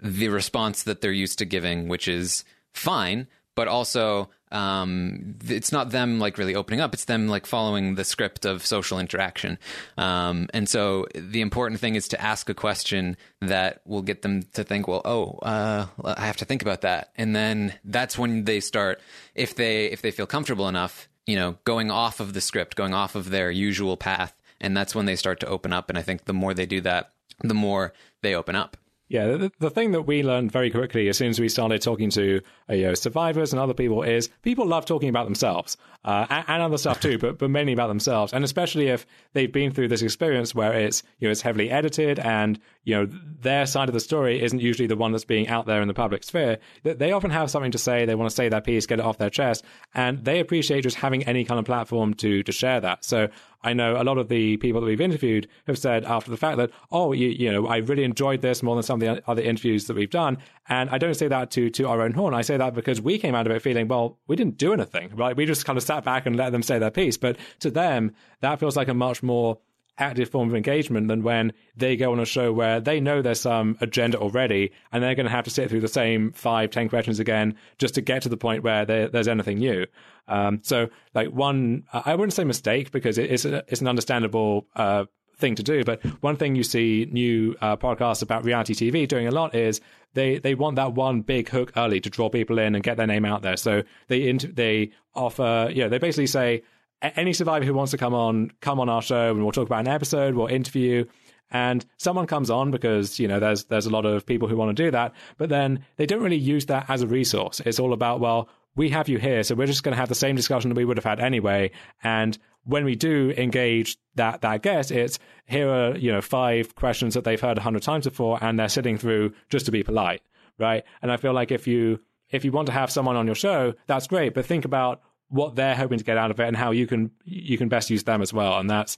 the response that they're used to giving, which is fine, but also um, it's not them like really opening up. It's them like following the script of social interaction. Um, and so the important thing is to ask a question that will get them to think, well, oh, uh, I have to think about that. And then that's when they start, if they, if they feel comfortable enough, you know, going off of the script, going off of their usual path. And that's when they start to open up. And I think the more they do that, the more they open up. Yeah, the, the, thing that we learned very quickly as soon as we started talking to uh, you know, survivors and other people is people love talking about themselves uh, and, and, other stuff too, (laughs) but but mainly about themselves, and especially if they've been through this experience where it's you know it's heavily edited and you know their side of the story isn't usually the one that's being out there in the public sphere. They often have something to say, they want to say their piece, get it off their chest, and they appreciate just having any kind of platform to to share that. So I know a lot of the people that we've interviewed have said after the fact that, oh, you, you, know, I really enjoyed this more than some of the other interviews that we've done. And I don't say that to, to our own horn. I say that because we came out of it feeling, well, we didn't do anything, right? We just kind of sat back and let them say their piece. But to them, that feels like a much more active form of engagement than when they go on a show where they know there's some agenda already and they're going to have to sit through the same five, ten questions again just to get to the point where there's anything new. Um, so, like one, I wouldn't say mistake because it's a, it's an understandable uh, thing to do. But one thing you see new uh, podcasts about reality TV doing a lot is they they want that one big hook early to draw people in and get their name out there. So they int- they offer, you know, they basically say any survivor who wants to come on, come on our show and we'll talk about an episode, we'll interview. And someone comes on because you know there's there's a lot of people who want to do that, but then they don't really use that as a resource. It's all about well, we have you here, so we're just going to have the same discussion that we would have had anyway. And when we do engage that that guest, it's here are you know five questions that they've heard a hundred times before, and they're sitting through just to be polite, right? And I feel like if you if you want to have someone on your show, that's great, but think about what they're hoping to get out of it and how you can you can best use them as well. And that's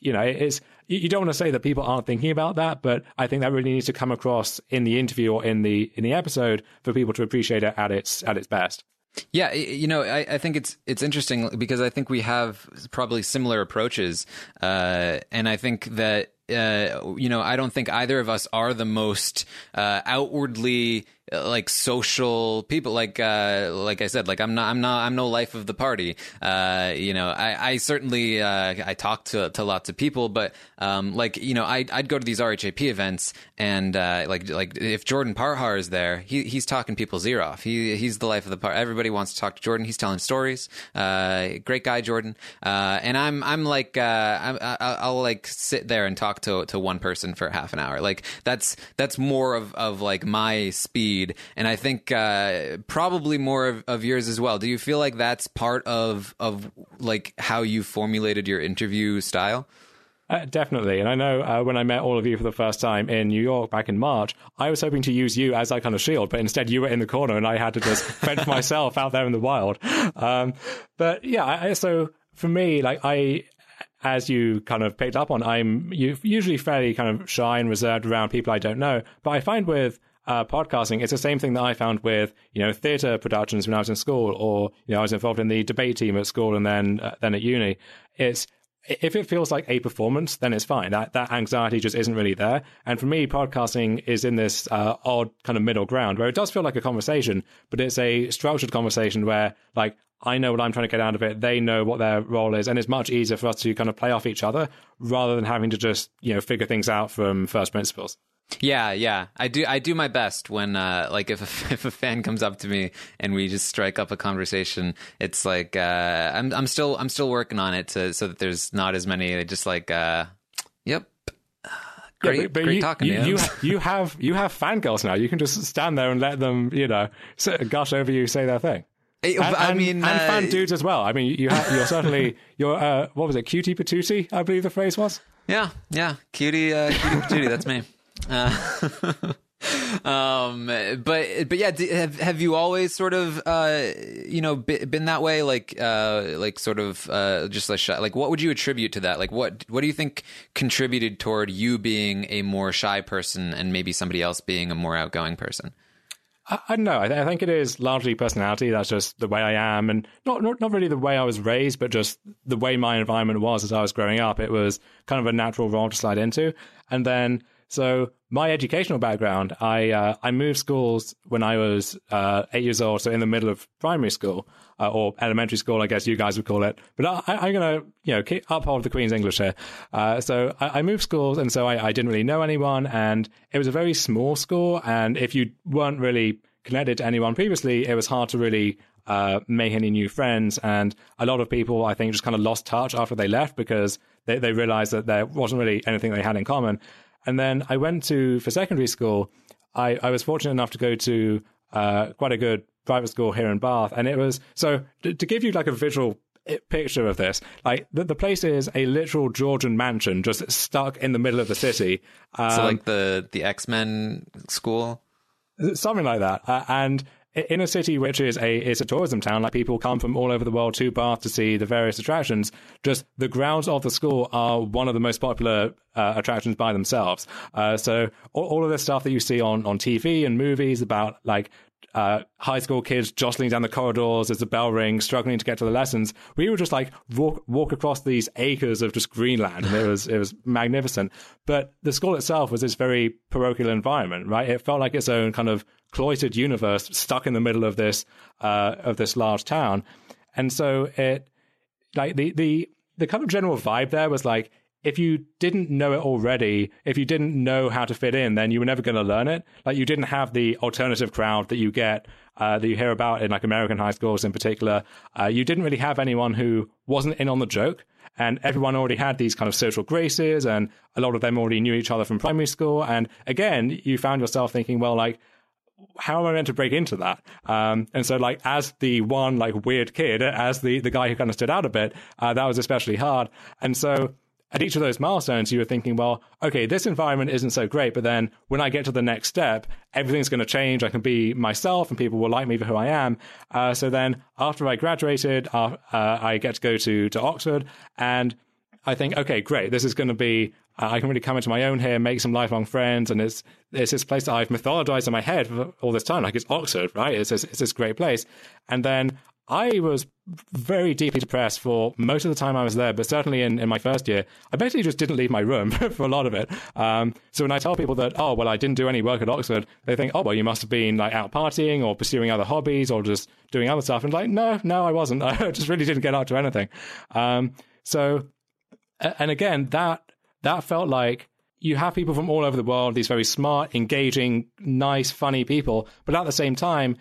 you know it's you don't want to say that people aren't thinking about that, but I think that really needs to come across in the interview or in the in the episode for people to appreciate it at its at its best. Yeah, you know, I, I, think it's it's interesting because I think we have probably similar approaches, uh, and I think that uh, you know I don't think either of us are the most uh, outwardly like social people like uh like i said like i'm not i'm not i'm no life of the party. Uh you know i i certainly uh i talk to to lots of people but um like you know i i'd go to these rhap events and uh like like if jordan parhar is there he he's talking people's ear off. He he's the life of the party everybody wants to talk to jordan. He's telling stories. Uh great guy jordan. Uh and i'm i'm like uh I'm, I'll, I'll like sit there and talk to to one person for half an hour. Like that's that's more of of like my speed and I think uh, probably more of, of, yours as well. Do you feel like that's part of of like how you formulated your interview style? Uh, definitely. And I know uh, when I met all of you for the first time in New York back in March, I was hoping to use you as that kind of shield, but instead you were in the corner and I had to just (laughs) fend for myself out there in the wild. Um, but yeah, I, so for me, like I, as you kind of picked up on, I'm usually fairly kind of shy and reserved around people I don't know. But I find with uh, podcasting, it's the same thing that I found with you know theatre productions when I was in school, or you know I was involved in the debate team at school and then uh, then at uni. It's if it feels like a performance, then it's fine. That that anxiety just isn't really there. And for me, podcasting is in this uh, odd kind of middle ground where it does feel like a conversation, but it's a structured conversation where like I know what I'm trying to get out of it. They know what their role is, and it's much easier for us to kind of play off each other rather than having to just you know figure things out from first principles. Yeah, yeah. I do I do my best when uh like if a, (laughs) if a fan comes up to me and we just strike up a conversation, it's like uh I'm I'm still I'm still working on it to so that there's not as many just like uh yep. Great, Yeah, but, but great you, talking you, to you. (laughs) you, have you have fangirls now. You can just stand there and let them, you know, gush over you, say their thing. Hey, And, I mean, and uh, fan dudes as well. I mean, you have, you're certainly (laughs) you're uh, what was it, cutie patootie? I believe the phrase was. Yeah, yeah, cutie, uh, cutie patootie. That's me. Uh, (laughs) um, but but yeah, have have you always sort of uh, you know be, been that way? Like uh, like sort of uh, just like shy. Like, what would you attribute to that? Like, what what do you think contributed toward you being a more shy person and maybe somebody else being a more outgoing person? I, I don't know. I, th- I think it is largely personality. That's just the way I am, and not, not not really the way I was raised, but just the way my environment was as I was growing up. It was kind of a natural role to slide into, and then so my educational background, I uh, I moved schools when I was uh, eight years old, so in the middle of primary school uh, or elementary school, I guess you guys would call it. But I, I'm going to you know keep, uphold the Queen's English here. Uh, so I, I moved schools, and so I, I didn't really know anyone, and it was a very small school, and if you weren't really connected to anyone previously, it was hard to really uh, make any new friends. And a lot of people, I think, just kind of lost touch after they left because they, they realized that there wasn't really anything they had in common. And then I went to, for secondary school, I, I was fortunate enough to go to uh, quite a good private school here in Bath. And it was, so to, to give you like a visual picture of this, like the, the place is a literal Georgian mansion just stuck in the middle of the city. Um, So like the the X Men school. something like that. Uh, and in a city which is a is a tourism town, like people come from all over the world to Bath to see the various attractions. Just the grounds of the school are one of the most popular uh, attractions by themselves. Uh, so all, all of the stuff that you see on on TV and movies about like. Uh, high school kids jostling down the corridors as the bell rings, struggling to get to the lessons. We would just like walk, walk across these acres of just Greenland, and it was it was magnificent. But the school itself was this very parochial environment, right? It felt like its own kind of cloistered universe stuck in the middle of this uh, of this large town, and so it like the the the kind of general vibe there was like if you didn't know it already, if you didn't know how to fit in, then you were never going to learn it. Like you didn't have the alternative crowd that you get, uh, that you hear about in like American high schools in particular. Uh, you didn't really have anyone who wasn't in on the joke. And everyone already had these kind of social graces, and a lot of them already knew each other from primary school. And again, you found yourself thinking, well, like, how am I meant to break into that? Um, and so, like, as the one like weird kid, as the the guy who kind of stood out a bit, uh, that was especially hard. And so, at each of those milestones, you were thinking, well, okay, this environment isn't so great, but then when I get to the next step, everything's going to change. I can be myself, and people will like me for who I am. Uh, so then, after I graduated, uh, uh, I get to go to to Oxford, and I think, okay, great. This is going to be. I can really come into my own here, make some lifelong friends, and it's it's this place that I've mythologized in my head for all this time. Like it's Oxford, right? It's this, it's this great place. And then I was very deeply depressed for most of the time I was there, but certainly in, in my first year, I basically just didn't leave my room (laughs) for a lot of it. Um, so when I tell people that, oh, well, I didn't do any work at Oxford, they think, oh, well, you must have been like out partying or pursuing other hobbies or just doing other stuff. And like, no, no, I wasn't. (laughs) I just really didn't get up to anything. Um, so and again that that felt like you have people from all over the world these very smart engaging nice funny people but at the same time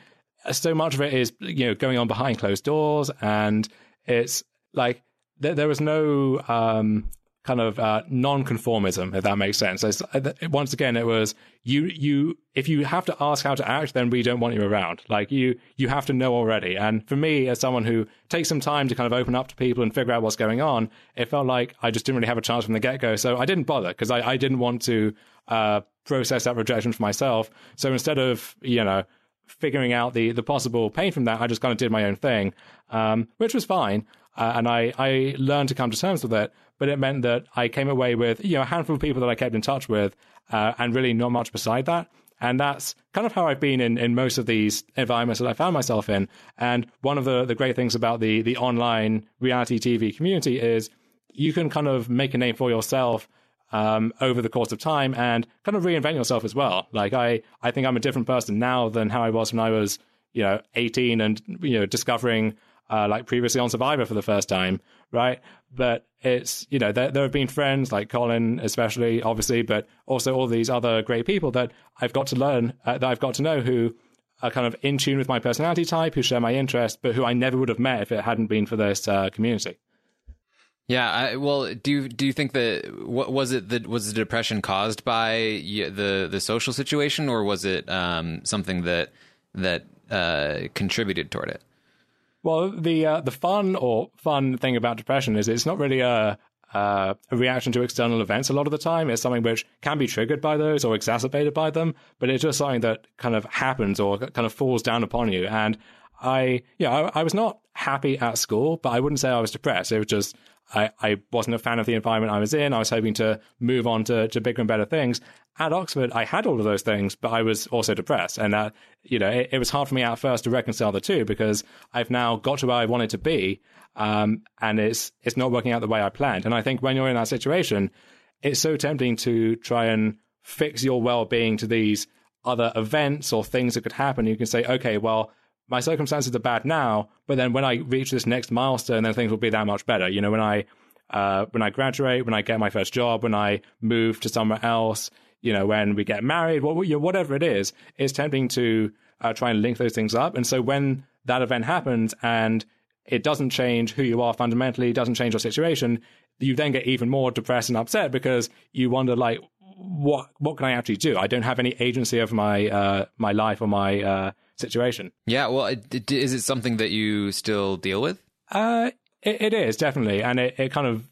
so much of it is you know going on behind closed doors and it's like there, there was no um kind of uh, non-conformism if that makes sense. It's- uh, once again it was you you if you have to ask how to act then we don't want you around. Like you you have to know already. And for me as someone who takes some time to kind of open up to people and figure out what's going on it felt like i just didn't really have a chance from the get-go. So i didn't bother because I, I didn't want to uh, process that rejection for myself. So instead of you know figuring out the the possible pain from that, I just kind of did my own thing, um, which was fine. Uh, and I, I learned to come to terms with it, but it meant that I came away with you know a handful of people that I kept in touch with, uh, and really not much beside that. And that's kind of how I've been in, in most of these environments that I found myself in. And one of the, the great things about the, the online reality TV community is you can kind of make a name for yourself um, over the course of time and kind of reinvent yourself as well. Like I, I think I'm a different person now than how I was when I was, you know, 18 and, you know, discovering uh, like previously on Survivor for the first time, right? But it's, you know, there, there have been friends like Colin, especially, obviously, but also all these other great people that I've got to learn, uh, that I've got to know who are kind of in tune with my personality type, who share my interest, but who I never would have met if it hadn't been for this uh, community. Yeah, I, well, do you, do you think that what was it that was the depression caused by the the social situation, or was it um, something that that uh, contributed toward it? Well, the uh, the fun or fun thing about depression is it's not really a uh, a reaction to external events a lot of the time. It's something which can be triggered by those or exacerbated by them, but it's just something that kind of happens or kind of falls down upon you. And I, yeah, I, I was not happy at school, but I wouldn't say I was depressed. It was just I, I wasn't a fan of the environment I was in. I was hoping to move on to, to bigger and better things. At Oxford, I had all of those things, but I was also depressed. And that, you know, it, it was hard for me at first to reconcile the two because I've now got to where I wanted to be. Um, and it's, it's not working out the way I planned. And I think when you're in that situation, it's so tempting to try and fix your well being to these other events or things that could happen. You can say, okay, well, my circumstances are bad now, but then when I reach this next milestone, then things will be that much better. You know, when I uh, when I graduate, when I get my first job, when I move to somewhere else, you know, when we get married, whatever it is, it's tempting to uh, try and link those things up. And so when that event happens and it doesn't change who you are fundamentally, doesn't change your situation, you then get even more depressed and upset because you wonder, like, what what can I actually do? I don't have any agency of my uh, my life or my uh, situation. Yeah, well, is it something that you still deal with? Uh, it, it is definitely, and it, it kind of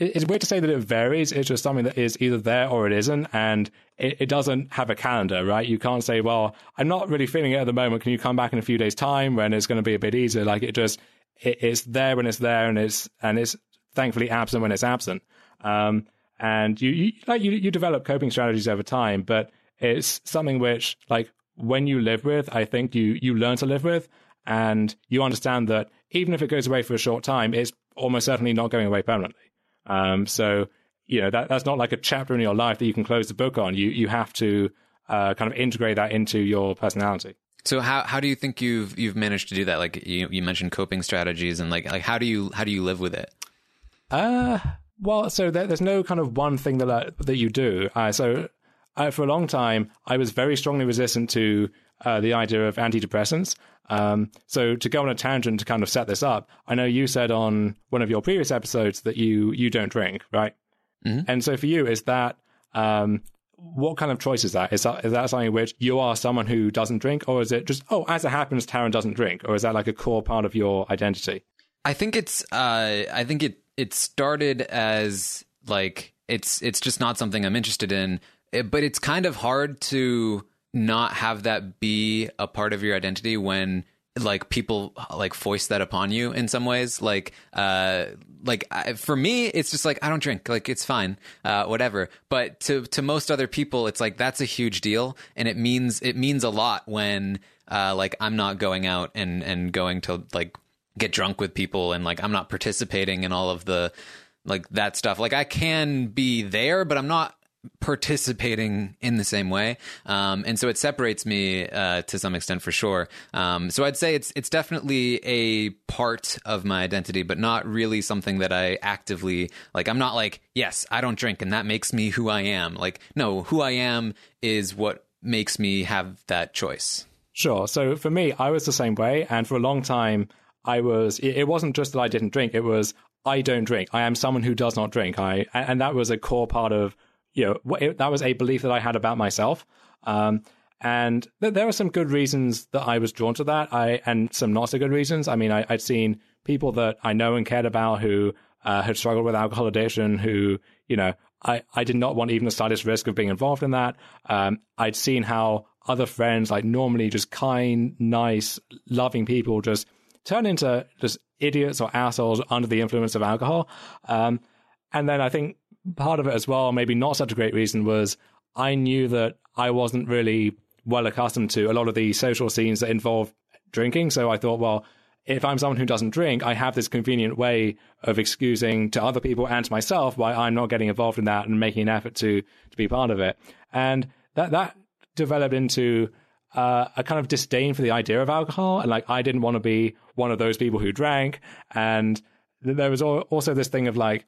it's weird to say that it varies. It's just something that is either there or it isn't, and it, it, doesn't have a calendar, right? You can't say, "Well, I'm not really feeling it at the moment. Can you come back in a few days' time when it's going to be a bit easier?" Like it just it, it's there when it's there, and it's and it's thankfully absent when it's absent. Um, and you, you like you you develop coping strategies over time, but it's something which like when you live with, I think you you learn to live with, and you understand that even if it goes away for a short time, it's almost certainly not going away permanently. Um, so you know that that's not like a chapter in your life that you can close the book on. You you have to uh, kind of integrate that into your personality. So how how do you think you've you've managed to do that? Like you you mentioned coping strategies and like like how do you how do you live with it? Uh well, so there, there's no kind of one thing that uh, that you do. Uh, so uh, for a long time, I was very strongly resistant to uh, the idea of antidepressants. Um, so to go on a tangent to kind of set this up, I know you said on one of your previous episodes that you you don't drink, right? Mm-hmm. And so for you, is that um, what kind of choice is that? Is that is that something which you are someone who doesn't drink, or is it just oh, as it happens, Taran doesn't drink, or is that like a core part of your identity? I think it's uh, I think it it started as like it's it's just not something I'm interested in it, but it's kind of hard to not have that be a part of your identity when like people like foist that upon you in some ways. Like uh like I, for me it's just like i don't drink. Like it's fine. Uh whatever. But to to most other people it's like that's a huge deal. And it means it means a lot when uh like i'm not going out and and going to like get drunk with people and like i'm not participating in all of the like that stuff. Like i can be there but i'm not participating in the same way, um, and so it separates me uh, to some extent for sure. Um, so I'd say it's it's definitely a part of my identity, but not really something that I actively like. I'm not like, yes, I don't drink, and that makes me who I am. Like, no, who I am is what makes me have that choice. Sure. So for me, I was the same way, and for a long time, I was. It wasn't just that I didn't drink; it was I don't drink. I am someone who does not drink. I and that was a core part of you know, it, that was a belief that I had about myself. Um, and th- there are some good reasons that I was drawn to that. I and some not so good reasons. I mean, I, would seen people that I know and cared about who uh, had struggled with alcohol addiction, who you know, I, I did not want even the slightest risk of being involved in that. Um, I'd seen how other friends, like normally just kind, nice, loving people, just turn into just idiots or assholes under the influence of alcohol. Um, and then I think part of it as well, maybe not such a great reason, was I knew that I wasn't really well accustomed to a lot of the social scenes that involve drinking. So I thought, well, if I'm someone who doesn't drink, I have this convenient way of excusing to other people and to myself why I'm not getting involved in that and making an effort to to be part of it. And that that developed into uh, a kind of disdain for the idea of alcohol, and like I didn't want to be one of those people who drank. And there was also this thing of like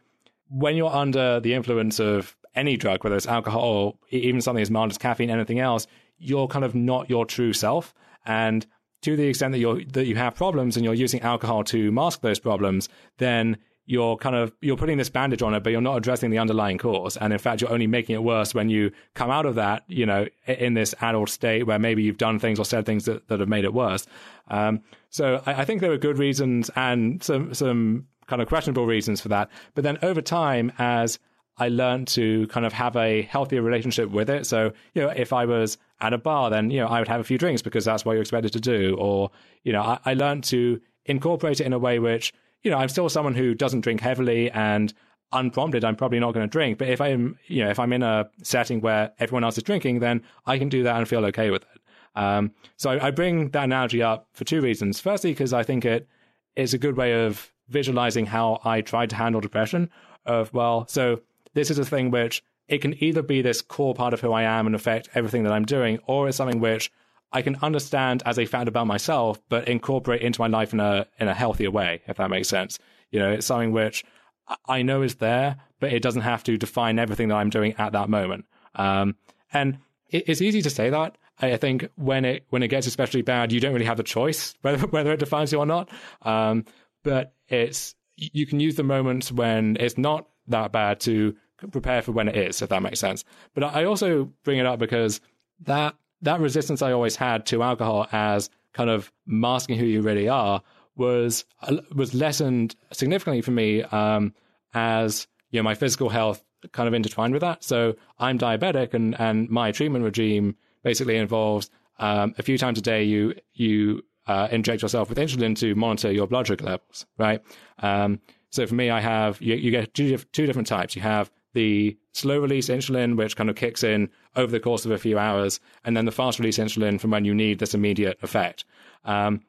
when you're under the influence of any drug, whether it's alcohol or even something as mild as caffeine, anything else, you're kind of not your true self. And to the extent that you that you have problems and you're using alcohol to mask those problems, then you're kind of you're putting this bandage on it, but you're not addressing the underlying cause. And in fact, you're only making it worse when you come out of that, you know, in this adult state where maybe you've done things or said things that, that have made it worse. Um, so I, I think there were good reasons and some some kind of questionable reasons for that. But then over time, as I learned to kind of have a healthier relationship with it. So, you know, if I was at a bar, then, you know, I would have a few drinks because that's what you're expected to do. Or, you know, I, I learned to incorporate it in a way which, you know, I'm still someone who doesn't drink heavily and unprompted, I'm probably not going to drink. But if I'm, you know, if I'm in a setting where everyone else is drinking, then I can do that and feel okay with it. Um, so I, I bring that analogy up for two reasons. Firstly, because I think it is a good way of visualizing how I tried to handle depression. Of well, so this is a thing which it can either be this core part of who I am and affect everything that I'm doing, or it's something which I can understand as a fact about myself, but incorporate into my life in a in a healthier way, if that makes sense. You know, it's something which I know is there, but it doesn't have to define everything that I'm doing at that moment. Um, and it, it's easy to say that. I think when it when it gets especially bad, you don't really have the choice (laughs) whether whether it defines you or not. Um, but it's you can use the moments when it's not that bad to prepare for when it is, if that makes sense. But I also bring it up because that that resistance I always had to alcohol as kind of masking who you really are was was lessened significantly for me um, as you know my physical health kind of intertwined with that. So I'm diabetic, and and my treatment regime basically involves um, a few times a day you you uh, inject yourself with insulin to monitor your blood sugar levels, right? Um, so for me, I have you, you get two, two different types. You have the slow release insulin, which kind of kicks in over the course of a few hours, and then the fast release insulin from when you need this immediate effect. Um,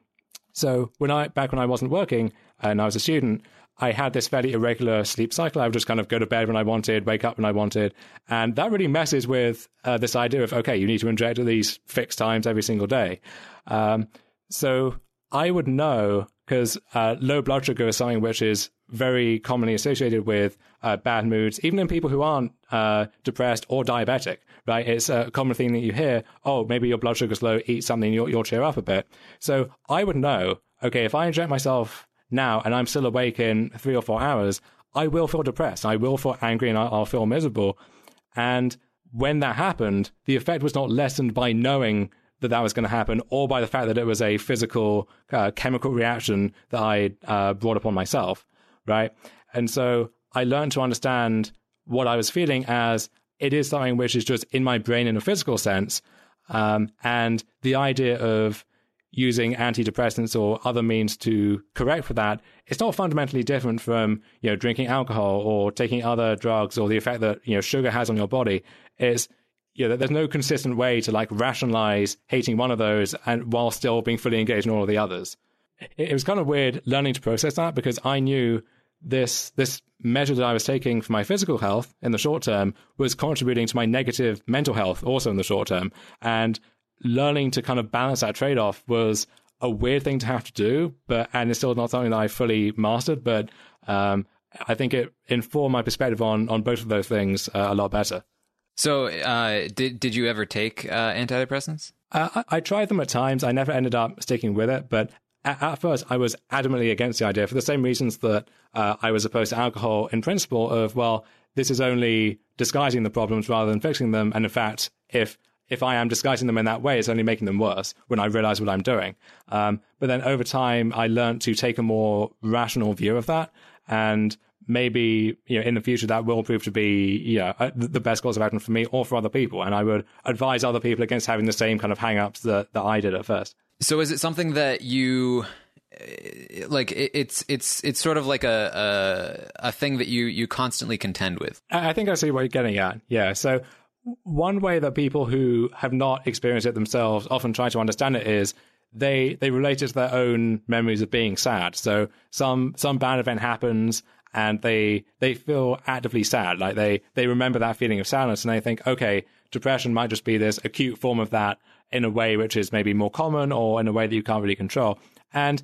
so when I back when I wasn't working and I was a student, I had this fairly irregular sleep cycle. I would just kind of go to bed when I wanted, wake up when I wanted, and that really messes with uh, this idea of okay, you need to inject at these fixed times every single day. Um, so I would know because uh, low blood sugar is something which is very commonly associated with uh, bad moods, even in people who aren't uh, depressed or diabetic. Right? It's a common thing that you hear. Oh, maybe your blood sugar's low. Eat something, you'll, you'll cheer up a bit. So I would know. Okay, if I inject myself now and I'm still awake in three or four hours, I will feel depressed. I will feel angry and I'll, I'll feel miserable. And when that happened, the effect was not lessened by knowing that that was going to happen, or by the fact that it was a physical uh, chemical reaction that I uh, brought upon myself, right? And so I learned to understand what I was feeling as it is something which is just in my brain in a physical sense, um, and the idea of using antidepressants or other means to correct for that, it's not fundamentally different from you know drinking alcohol or taking other drugs or the effect that you know sugar has on your body. It's you know, there's no consistent way to like rationalize hating one of those and while still being fully engaged in all of the others. It, it was kind of weird learning to process that because I knew this this measure that I was taking for my physical health in the short term was contributing to my negative mental health also in the short term. And learning to kind of balance that trade off was a weird thing to have to do, but and it's still not something that I fully mastered. But um, I think it informed my perspective on on both of those things uh, a lot better. So, uh, did did you ever take uh, antidepressants? Uh, I, I, tried them at times. I never ended up sticking with it, but at, first I was adamantly against the idea for the same reasons that uh, I was opposed to alcohol in principle. Of well, this is only disguising the problems rather than fixing them, and in fact, if if I am disguising them in that way, it's only making them worse when I realize what I'm doing. Um, but then over time, I learned to take a more rational view of that and maybe you know in the future that will prove to be you know the best course of action for me or for other people. And i would advise other people against having the same kind of hang-ups that, that i did at first. So is it something that you uh, like it's it's it's sort of like a, a a thing that you you constantly contend with? I think i see what you're getting at. Yeah. So one way that people who have not experienced it themselves often try to understand it is they they relate it to their own memories of being sad. So some some bad event happens and they they feel actively sad, like they they remember that feeling of sadness and they think, okay, depression might just be this acute form of that in a way which is maybe more common or in a way that you can't really control, and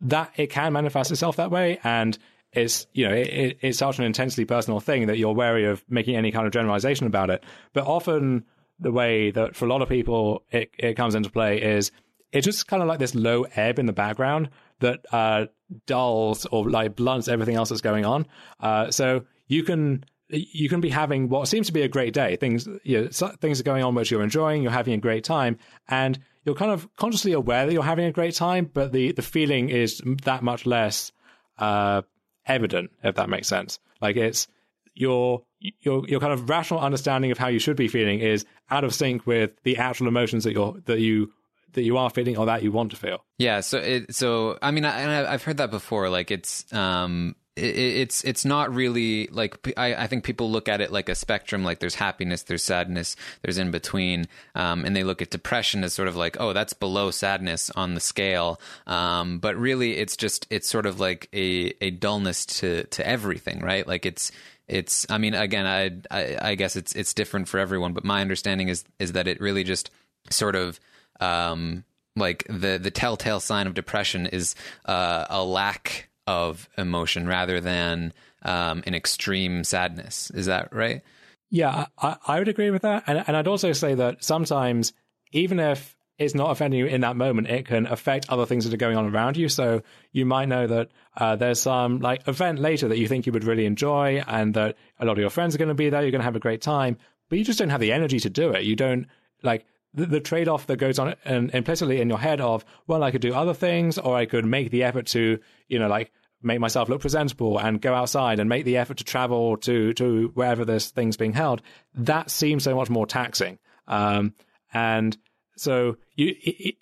that it can manifest itself that way. And it's you know it, it's such an intensely personal thing that you're wary of making any kind of generalization about it. But often the way that for a lot of people it, it comes into play is it's just kind of like this low ebb in the background that uh, dulls or like blunts everything else that's going on. Uh, so you can you can be having what seems to be a great day. Things you know, things are going on which you're enjoying. You're having a great time, and you're kind of consciously aware that you're having a great time, but the the feeling is that much less uh, evident, if that makes sense. Like it's your your your kind of rational understanding of how you should be feeling is out of sync with the actual emotions that you're that you that you are feeling or that you want to feel. Yeah. So it so I mean I, I've heard that before. Like it's um it's it's not really like I, I think people look at it like a spectrum like there's happiness there's sadness there's in between um, and they look at depression as sort of like oh that's below sadness on the scale um, but really it's just it's sort of like a, a dullness to to everything right like it's it's I mean again I, I, I guess it's it's different for everyone but my understanding is is that it really just sort of um, like the the telltale sign of depression is uh, a lack of emotion rather than um, an extreme sadness. Is that right? Yeah, I, I would agree with that. And, and I'd also say that sometimes, even if it's not offending you in that moment, it can affect other things that are going on around you. So you might know that uh, there's some like event later that you think you would really enjoy, and that a lot of your friends are going to be there. You're going to have a great time, but you just don't have the energy to do it. You don't like the, the trade off that goes on and implicitly in your head of, well, I could do other things, or I could make the effort to, you know, like make myself look presentable and go outside and make the effort to travel to to wherever this thing's being held. That seems so much more taxing. Um, and so you,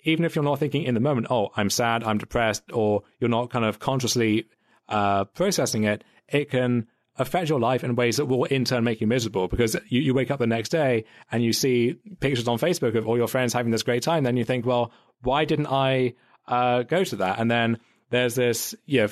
even if you're not thinking in the moment, oh, I'm sad, I'm depressed, or you're not kind of consciously uh, processing it, it can affect your life in ways that will in turn make you miserable because you, you wake up the next day and you see pictures on Facebook of all your friends having this great time. Then you think, well, why didn't I uh, go to that? And then there's this, you know,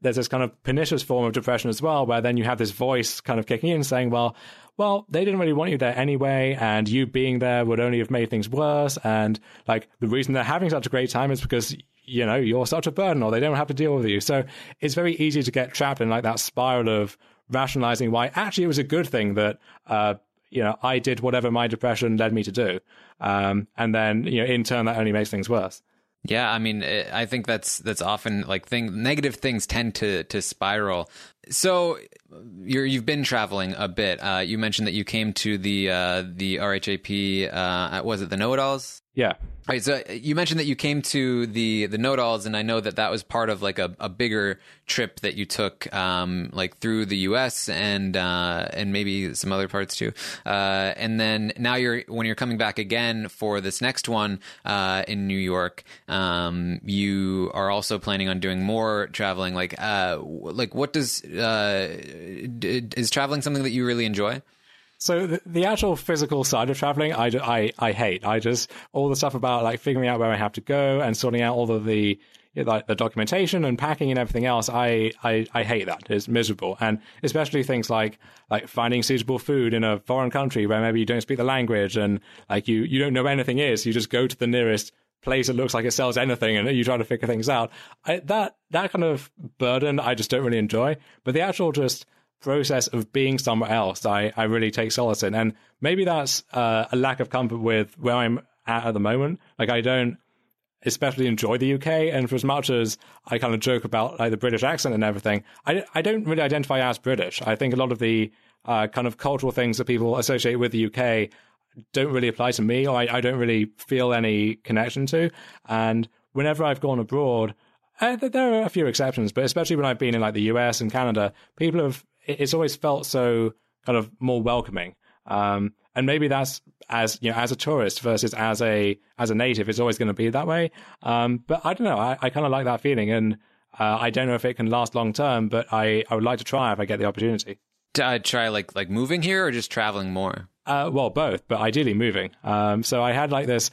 there's this kind of pernicious form of depression as well, where then you have this voice kind of kicking in saying, well, well, they didn't really want you there anyway, and you being there would only have made things worse. And like the reason they're having such a great time is because you know you're such a burden, or they don't have to deal with you. So it's very easy to get trapped in like that spiral of rationalizing why actually it was a good thing that uh, you know I did whatever my depression led me to do, um, and then you know in turn that only makes things worse. Yeah, I mean, I think that's that's often like thing negative things tend to to spiral. So you're you've been traveling a bit. Uh, you mentioned that you came to the uh, the RHAP. Uh, was it the Know It Alls? Yeah. Right. So uh, you mentioned that you came to the the Alls, and I know that that was part of like a, a bigger trip that you took, um, like through the U.S. and uh, and maybe some other parts too. Uh, and then now you're when you're coming back again for this next one uh, in New York, um, you are also planning on doing more traveling. Like, uh, like what does uh, is traveling something that you really enjoy? So the, the, actual physical side of traveling, I, I, I hate. I just all the stuff about like figuring out where I have to go and sorting out all of the like the documentation and packing and everything else. I, I, I hate that. It's miserable, and especially things like like finding suitable food in a foreign country where maybe you don't speak the language and like you you don't know where anything is. You just go to the nearest place that looks like it sells anything and you try to figure things out. I, that that kind of burden I just don't really enjoy. But the actual just process of being somewhere else, I, I really take solace in. And maybe that's uh, a lack of comfort with where I'm at at the moment. Like, I don't especially enjoy the UK. And for as much as I kind of joke about like the British accent and everything, I, I don't really identify as British. I think a lot of the uh, kind of cultural things that people associate with the UK don't really apply to me, or I, I don't really feel any connection to. And whenever I've gone abroad, uh, there are a few exceptions, but especially when I've been in like the US and Canada, people have it's always felt so kind of more welcoming. Um, and maybe that's as you know, as a tourist versus as a as a native, it's always going to be that way. Um, but I don't know. I, I kind of like that feeling, and uh, I don't know if it can last long term. But I, I would like to try if I get the opportunity. To uh, try like like moving here or just traveling more. Uh, well, both, but ideally moving. Um, so I had like this.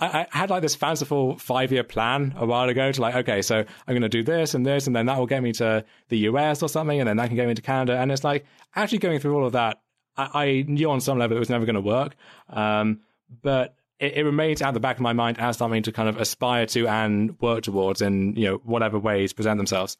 I, had like this fanciful five year plan a while ago to like, okay, so I'm going to do this and this, and then that will get me to the US or something, and then that can get me to Canada. And it's like actually going through all of that, I, I knew on some level it was never going to work. Um, but it, it remains at the back of my mind as something to kind of aspire to and work towards in you know whatever ways present themselves.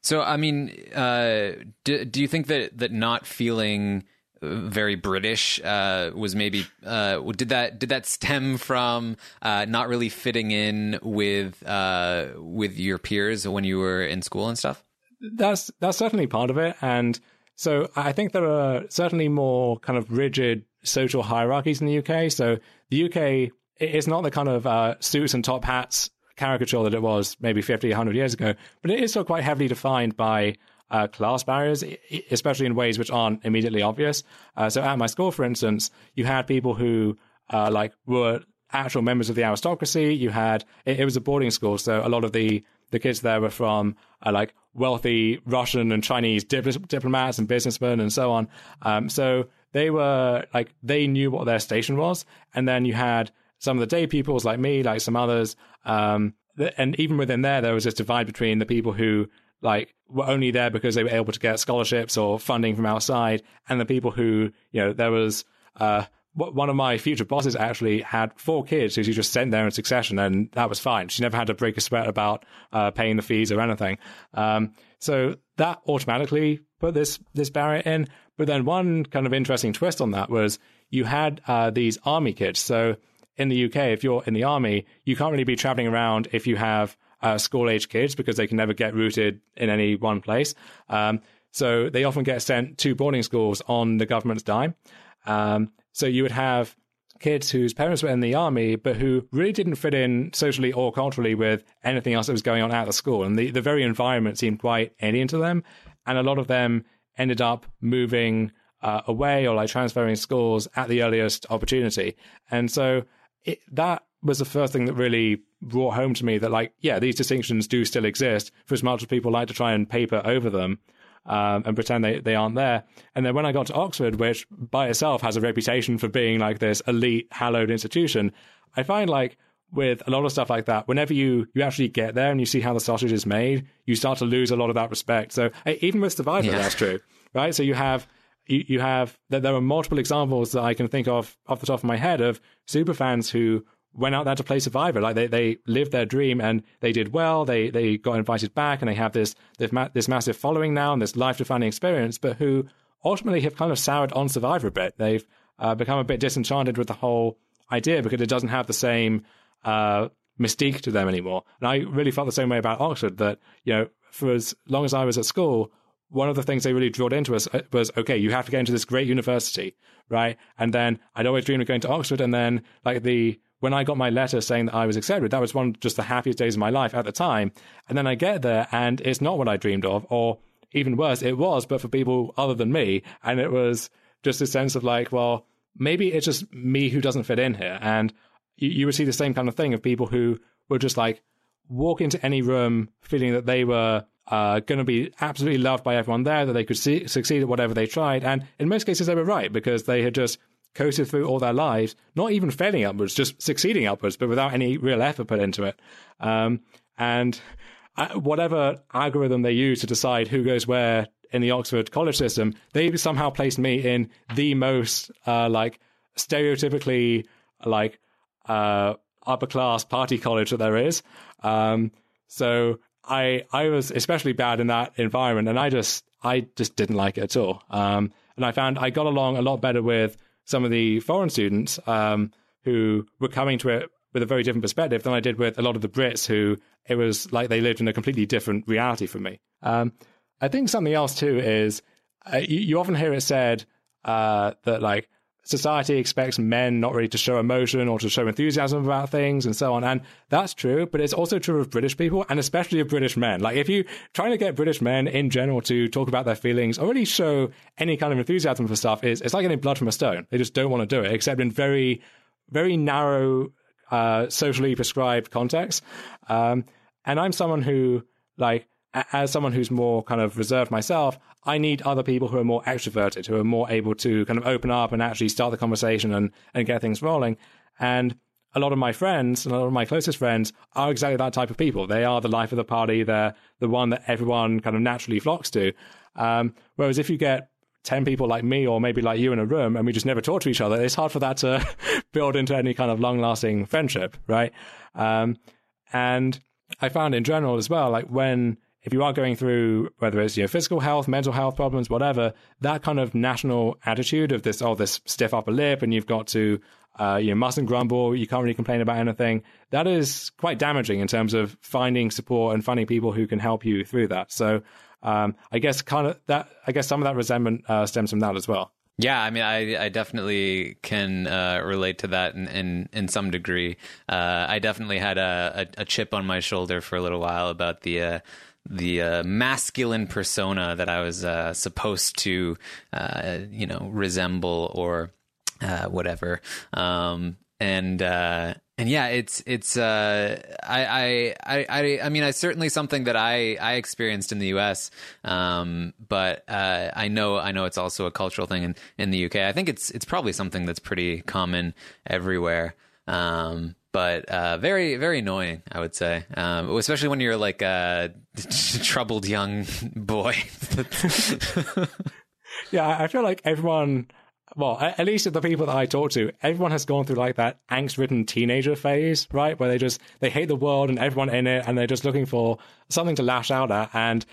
So, I mean, uh, do, do you think that that not feeling very British uh, was maybe uh, did that did that stem from uh, not really fitting in with uh, with your peers when you were in school and stuff? That's that's certainly part of it, and so I think there are certainly more kind of rigid social hierarchies in the UK. So the UK is not the kind of uh, suits and top hats caricature that it was maybe 50, 100 years ago, but it is still quite heavily defined by uh, class barriers, especially in ways which aren't immediately obvious. Uh, so at my school, for instance, you had people who uh, like were actual members of the aristocracy. You had it, it, was a boarding school, so a lot of the the kids there were from uh, like wealthy Russian and Chinese dip- diplomats and businessmen and so on. Um, so they were like they knew what their station was, and then you had some of the day pupils like me, like some others, um, and even within there, there was this divide between the people who like were only there because they were able to get scholarships or funding from outside, and the people who you know there was. Uh, one of my future bosses actually had four kids who she just sent there in succession, and that was fine. She never had to break a sweat about uh, paying the fees or anything. Um, so that automatically put this this barrier in. But then one kind of interesting twist on that was you had uh, these army kids. So in the UK, if you're in the army, you can't really be traveling around if you have uh, school age kids because they can never get rooted in any one place. Um, so they often get sent to boarding schools on the government's dime. Um, so you would have kids whose parents were in the army, but who really didn't fit in socially or culturally with anything else that was going on at the school. And the, the very environment seemed quite alien to them. And a lot of them ended up moving uh, away or like transferring schools at the earliest opportunity. And so it, that was the first thing that really brought home to me that, like, yeah, these distinctions do still exist for as much as people like to try and paper over them. Um, and pretend they, they aren't there. And then when I got to Oxford, which by itself has a reputation for being like this elite, hallowed institution, I find like with a lot of stuff like that, whenever you you actually get there and you see how the sausage is made, you start to lose a lot of that respect. So even with Survivor, yeah. that's true, right? So you have you, you have that there are multiple examples that I can think of off the top of my head of super fans who went out there to play Survivor. Like they, they lived their dream and they did well. They they got invited back and they have this this, ma- this massive following now and this life defining experience. But who ultimately have kind of soured on Survivor a bit. They've uh, become a bit disenchanted with the whole idea because it doesn't have the same uh, mystique to them anymore. And I really felt the same way about Oxford. That you know, for as long as I was at school, one of the things they really drilled into us uh, was okay, you have to get into this great university, right? And then I'd always dreamed of going to Oxford, and then like the when I got my letter saying that I was accepted, that was one of just the happiest days of my life at the time. And then I get there, and it's not what I dreamed of, or even worse, it was, but for people other than me, and it was just a sense of like, well, maybe it's just me who doesn't fit in here, and you, you would see the same kind of thing of people who were just like walk into any room feeling that they were uh, going to be absolutely loved by everyone there, that they could see, succeed at whatever they tried. And in most cases, they were right because they had just coasted through all their lives, not even failing upwards, just succeeding upwards, but without any real effort put into it. Um, and uh, whatever algorithm they use to decide who goes where in the Oxford college system, they somehow placed me in the most uh, like stereotypically like uh, upper class party college that there is. Um, so I I was especially bad in that environment, and I just I just didn't like it at all. Um, and I found I got along a lot better with some of the foreign students um, who were coming to it with a very different perspective than I did with a lot of the Brits who it was like they lived in a completely different reality from me. Um, I think something else too is uh, you, you, often hear it said uh, that like society expects men not really to show emotion or to show enthusiasm about things and so on. And that's true, but it's also true of British people and especially of British men. Like if you trying to get British men in general to talk about their feelings or really show any kind of enthusiasm for stuff is it's like getting blood from a stone. They just don't want to do it, except in very, very narrow, uh, socially prescribed contexts. Um, and I'm someone who like as someone who's more kind of reserved myself, I need other people who are more extroverted, who are more able to kind of open up and actually start the conversation and, and get things rolling. And a lot of my friends and a lot of my closest friends are exactly that type of people. They are the life of the party. They're the one that everyone kind of naturally flocks to. Um, whereas if you get 10 people like me or maybe like you in a room and we just never talk to each other, it's hard for that to (laughs) build into any kind of long lasting friendship, right? Um, and I found in general as well, like when if you are going through whether it's you know physical health, mental health problems, whatever, that kind of national attitude of this oh this stiff upper lip and you've got to uh, you mustn't grumble, you can't really complain about anything. That is quite damaging in terms of finding support and finding people who can help you through that. So um, I guess kind of that I guess some of that resentment uh, stems from that as well. Yeah, I mean, I, I definitely can uh, relate to that in in, in some degree. Uh, I definitely had a, a, a, chip on my shoulder for a little while about the uh, the uh, masculine persona that I was uh, supposed to, uh, you know, resemble or whatever. Um, and and yeah, it's it's uh, I, I I I mean, it's certainly something that I I experienced in the U.S. Um, but uh, I know I know it's also a cultural thing in, in the UK. I think it's it's probably something that's pretty common everywhere. Um, but uh, very very annoying, I would say, um, especially when you're like a (laughs) troubled young boy. (laughs) yeah, I feel like everyone well, at least the people that I talk to, everyone has gone through like that angst-ridden teenager phase, right? Where they just they hate the world and everyone in it, and they're just looking for something to lash out at. And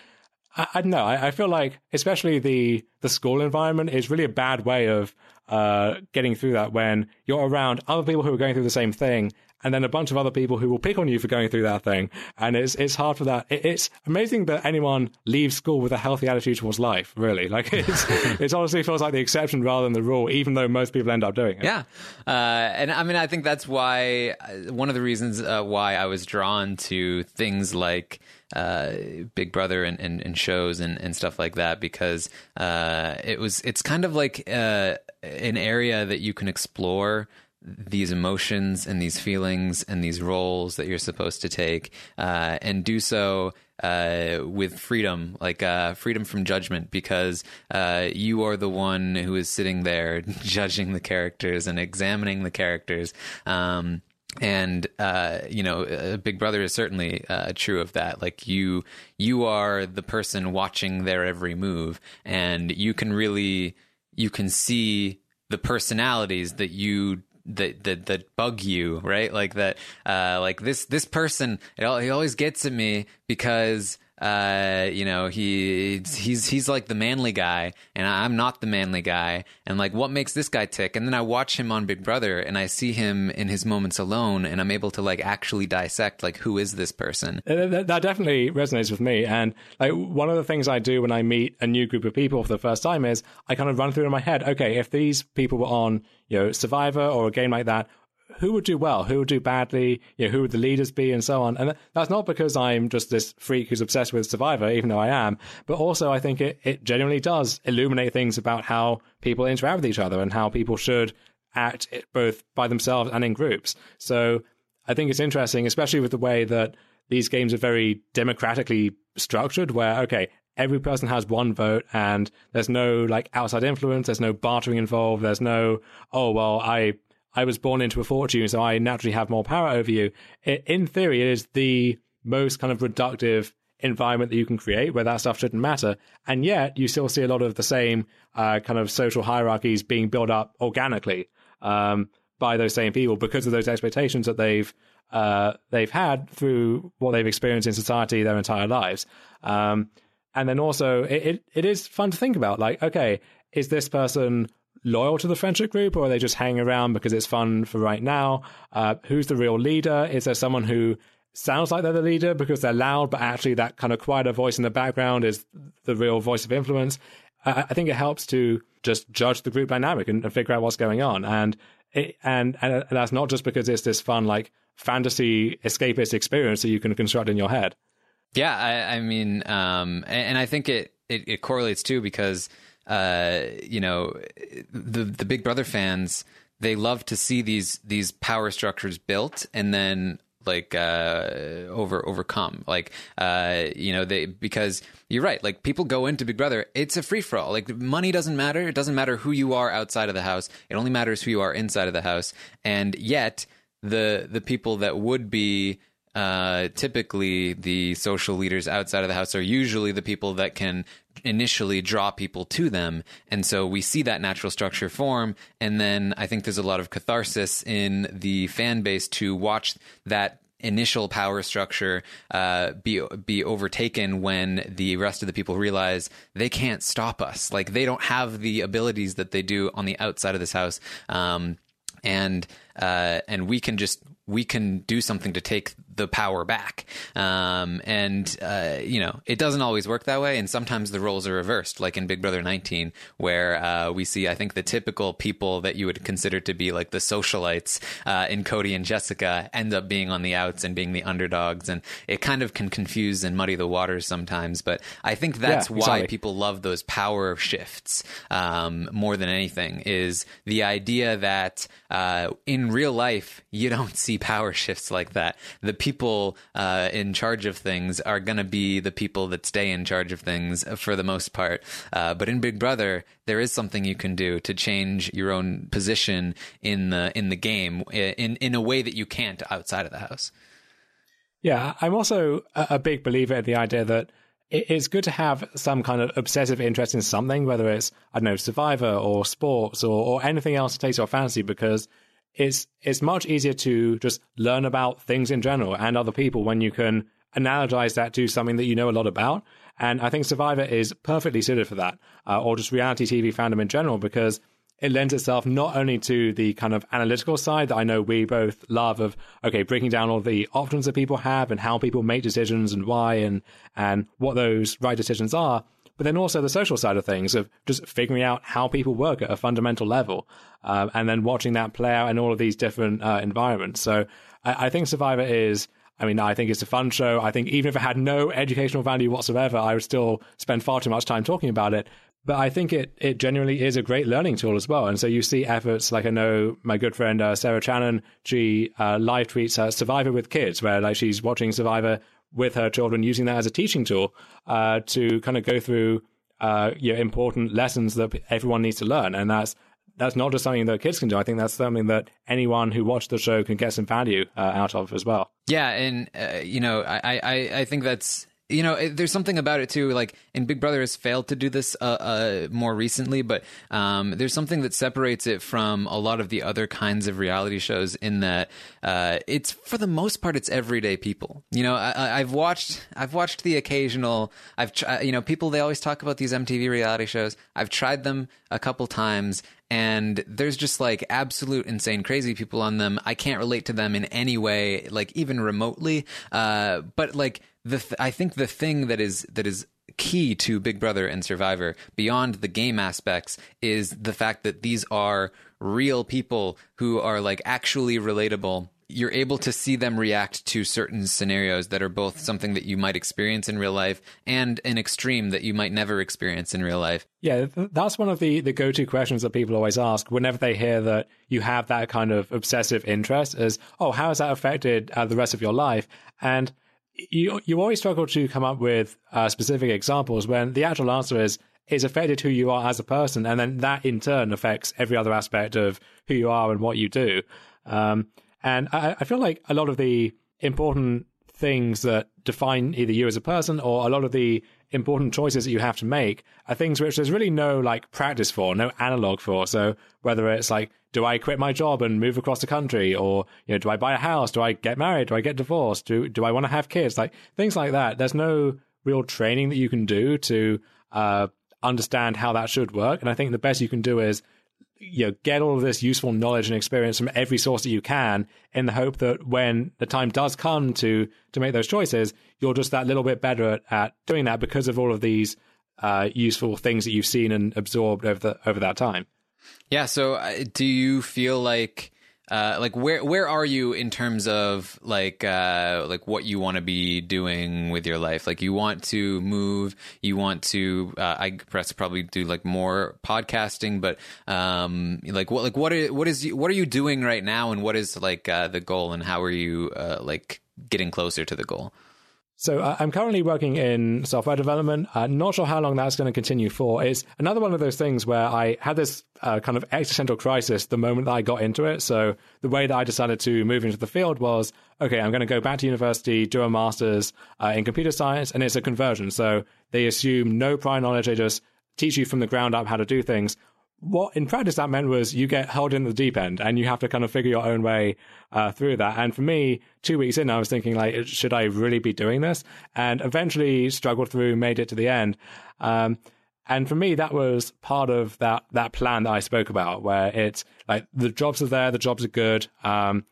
I, I don't know. I, I, feel like, especially the the school environment, is really a bad way of uh, getting through that when you're around other people who are going through the same thing, and then a bunch of other people who will pick on you for going through that thing. And it's it's hard for that. It, it's amazing that anyone leaves school with a healthy attitude towards life. Really, (laughs) like it's (laughs) it honestly feels like the exception rather than the rule, even though most people end up doing it. Yeah, uh, and I mean, I think that's why uh, one of the reasons uh, why I was drawn to things like. Uh, Big Brother and, and, and, shows and, and stuff like that because uh, it was it's kind of like uh, an area that you can explore these emotions and these feelings and these roles that you're supposed to take uh, and do so uh, with freedom, like uh, freedom from judgment, because uh, you are the one who is sitting there (laughs) judging the characters and examining the characters. Um, and uh, you know, Big Brother is certainly uh, true of that. Like you, you are the person watching their every move, and you can really, you can see the personalities that you that that that bug you, right? Like that, uh, like this this person, it, he always gets at me because uh, you know, he he's he's like the manly guy, and I'm not the manly guy. And like, what makes this guy tick? And then I watch him on Big Brother, and I see him in his moments alone, and I'm able to like actually dissect like who is this person. Uh, that, that definitely resonates with me. And like one of the things I do when I meet a new group of people for the first time is I kind of run through in my head, okay, if these people were on you know Survivor or a game like that, who would do well, who would do badly, you know, who would the leaders be, and so on. And that's not because I'm just this freak who's obsessed with Survivor, even though I am, but also I think it, it genuinely does illuminate things about how people interact with each other and how people should act both by themselves and in groups. So I think it's interesting, especially with the way that these games are very democratically structured, where, okay, every person has one vote and there's no like outside influence there's no bartering involved there's no oh well i I was born into a fortune, so I naturally have more power over you. in theory, it is the most kind of reductive environment that you can create where that stuff shouldn't matter. And yet, you still see a lot of the same uh, kind of social hierarchies being built up organically um, by those same people because of those expectations that they've uh, they've had through what they've experienced in society their entire lives. Um, and then also, it, it, it is fun to think about like, okay, is this person loyal to the friendship group or are they just hanging around because it's fun for right now? Uh, who's the real leader? Is there someone who sounds like they're the leader because they're loud, but actually that kind of quieter voice in the background is the real voice of influence? I, I think it helps to just judge the group dynamic and, and figure out what's going on. And, it, and, and that's not just because it's this fun, like fantasy escapist experience that you can construct in your head. Yeah, I, I mean, um, and, and, I think it, it, it correlates too because uh, you know, the the Big Brother fans they love to see these these power structures built and then like uh, over overcome. Like uh, you know they because you're right. Like people go into Big Brother, it's a free for all. Like money doesn't matter. It doesn't matter who you are outside of the house. It only matters who you are inside of the house. And yet the the people that would be uh, typically the social leaders outside of the house are usually the people that can initially draw people to them. And so we see that natural structure form. And then I think there's a lot of catharsis in the fan base to watch that initial power structure uh, be be overtaken when the rest of the people realize they can't stop us. Like they don't have the abilities that they do on the outside of this house. Um, and uh, and we can just we can do something to take the power back. Um, and, uh, you know, it doesn't always work that way. And sometimes the roles are reversed, like in Big Brother 19, where uh, we see, I think, the typical people that you would consider to be like the socialites uh, in Cody and Jessica end up being on the outs and being the underdogs. And it kind of can confuse and muddy the waters sometimes. But I think that's yeah, exactly. why people love those power shifts um, more than anything, is the idea that uh, in real life, you don't (laughs) see power shifts like that. The people uh, in charge of things are going to be the people that stay in charge of things for the most part. Uh, but in Big Brother, there is something you can do to change your own position in the in the game in in a way that you can't outside of the house. Yeah, I'm also a big believer in the idea that it's good to have some kind of obsessive interest in something, whether it's, I don't know, Survivor or sports or, or anything else that takes your fancy, because it's it's much easier to just learn about things in general and other people when you can analogize that to something that you know a lot about. And I think Survivor is perfectly suited for that, uh, or just reality TV fandom in general, because it lends itself not only to the kind of analytical side that I know we both love of okay breaking down all the options that people have and how people make decisions and why and and what those right decisions are, but then also the social side of things of just figuring out how people work at a fundamental level, uh, and then watching that play out in all of these different uh, environments. So I, I, think Survivor is. I mean, I think it's a fun show. I think even if it had no educational value whatsoever, I would still spend far too much time talking about it. But I think it it genuinely is a great learning tool as well. And so you see efforts like I know my good friend uh, Sarah Channon, she uh, live tweets uh, Survivor with kids, where like she's watching Survivor with her children, using that as a teaching tool uh, to kind of go through uh, you know, important lessons that everyone needs to learn. And that's that's not just something that kids can do. I think that's something that anyone who watched the show can get some value uh, out of as well. Yeah, and uh, you know, I, I I think that's you know, there's something about it too. Like, and Big Brother has failed to do this uh, uh, more recently, but um, there's something that separates it from a lot of the other kinds of reality shows in that uh, it's for the most part it's everyday people. You know, I, have watched I've watched the occasional. I've you know people they always talk about these MTV reality shows. I've tried them a couple times, and there's just like absolute insane crazy people on them. I can't relate to them in any way, like even remotely. Uh, but like the th- I think the thing that is that is key to Big Brother and Survivor beyond the game aspects is the fact that these are real people who are like actually relatable you're able to see them react to certain scenarios that are both something that you might experience in real life and an extreme that you might never experience in real life. Yeah, that's one of the, the go to questions that people always ask whenever they hear that you have that kind of obsessive interest is, oh, how has that affected uh, the rest of your life? And you you always struggle to come up with uh, specific examples when the actual answer is is affected who you are as a person, and then that in turn affects every other aspect of who you are and what you do. Um, and I, I feel like a lot of the important things that define either you as a person or a lot of the important choices that you have to make are things which there's really no like practice for, no analog for. So whether it's like, do I quit my job and move across the country, or you know, do I buy a house? Do I get married? Do I get divorced? Do do I want to have kids? Like things like that. There's no real training that you can do to uh, understand how that should work. And I think the best you can do is you know, get all of this useful knowledge and experience from every source that you can in the hope that when the time does come to to make those choices, you're just that little bit better at, at doing that because of all of these uh, useful things that you've seen and absorbed over the over that time. Yeah. So, uh, do you feel like uh, like where where are you in terms of like uh, like what you want to be doing with your life? Like you want to move, you want to uh, I guess probably do like more podcasting, but um, like what like what are, what is what are you doing right now, and what is like uh, the goal, and how are you uh, like getting closer to the goal? So uh, I'm currently working in software development. Uh, not sure how long that's going to continue for. It's another one of those things where I had this uh, kind of existential crisis the moment that I got into it. So the way that I decided to move into the field was, okay, I'm going to go back to university, do a master's uh, in computer science, and it's a conversion. So they assume no prior knowledge. They just teach you from the ground up how to do things what in practice that meant was you get held in the deep end and you have to kind of figure your own way uh, through that. And for me, two weeks in, I was thinking like, should I really be doing this? And eventually struggled through, made it to the end. Um, and for me, that was part of that that plan that I spoke about, where it's like the jobs are there, the jobs are good. Um,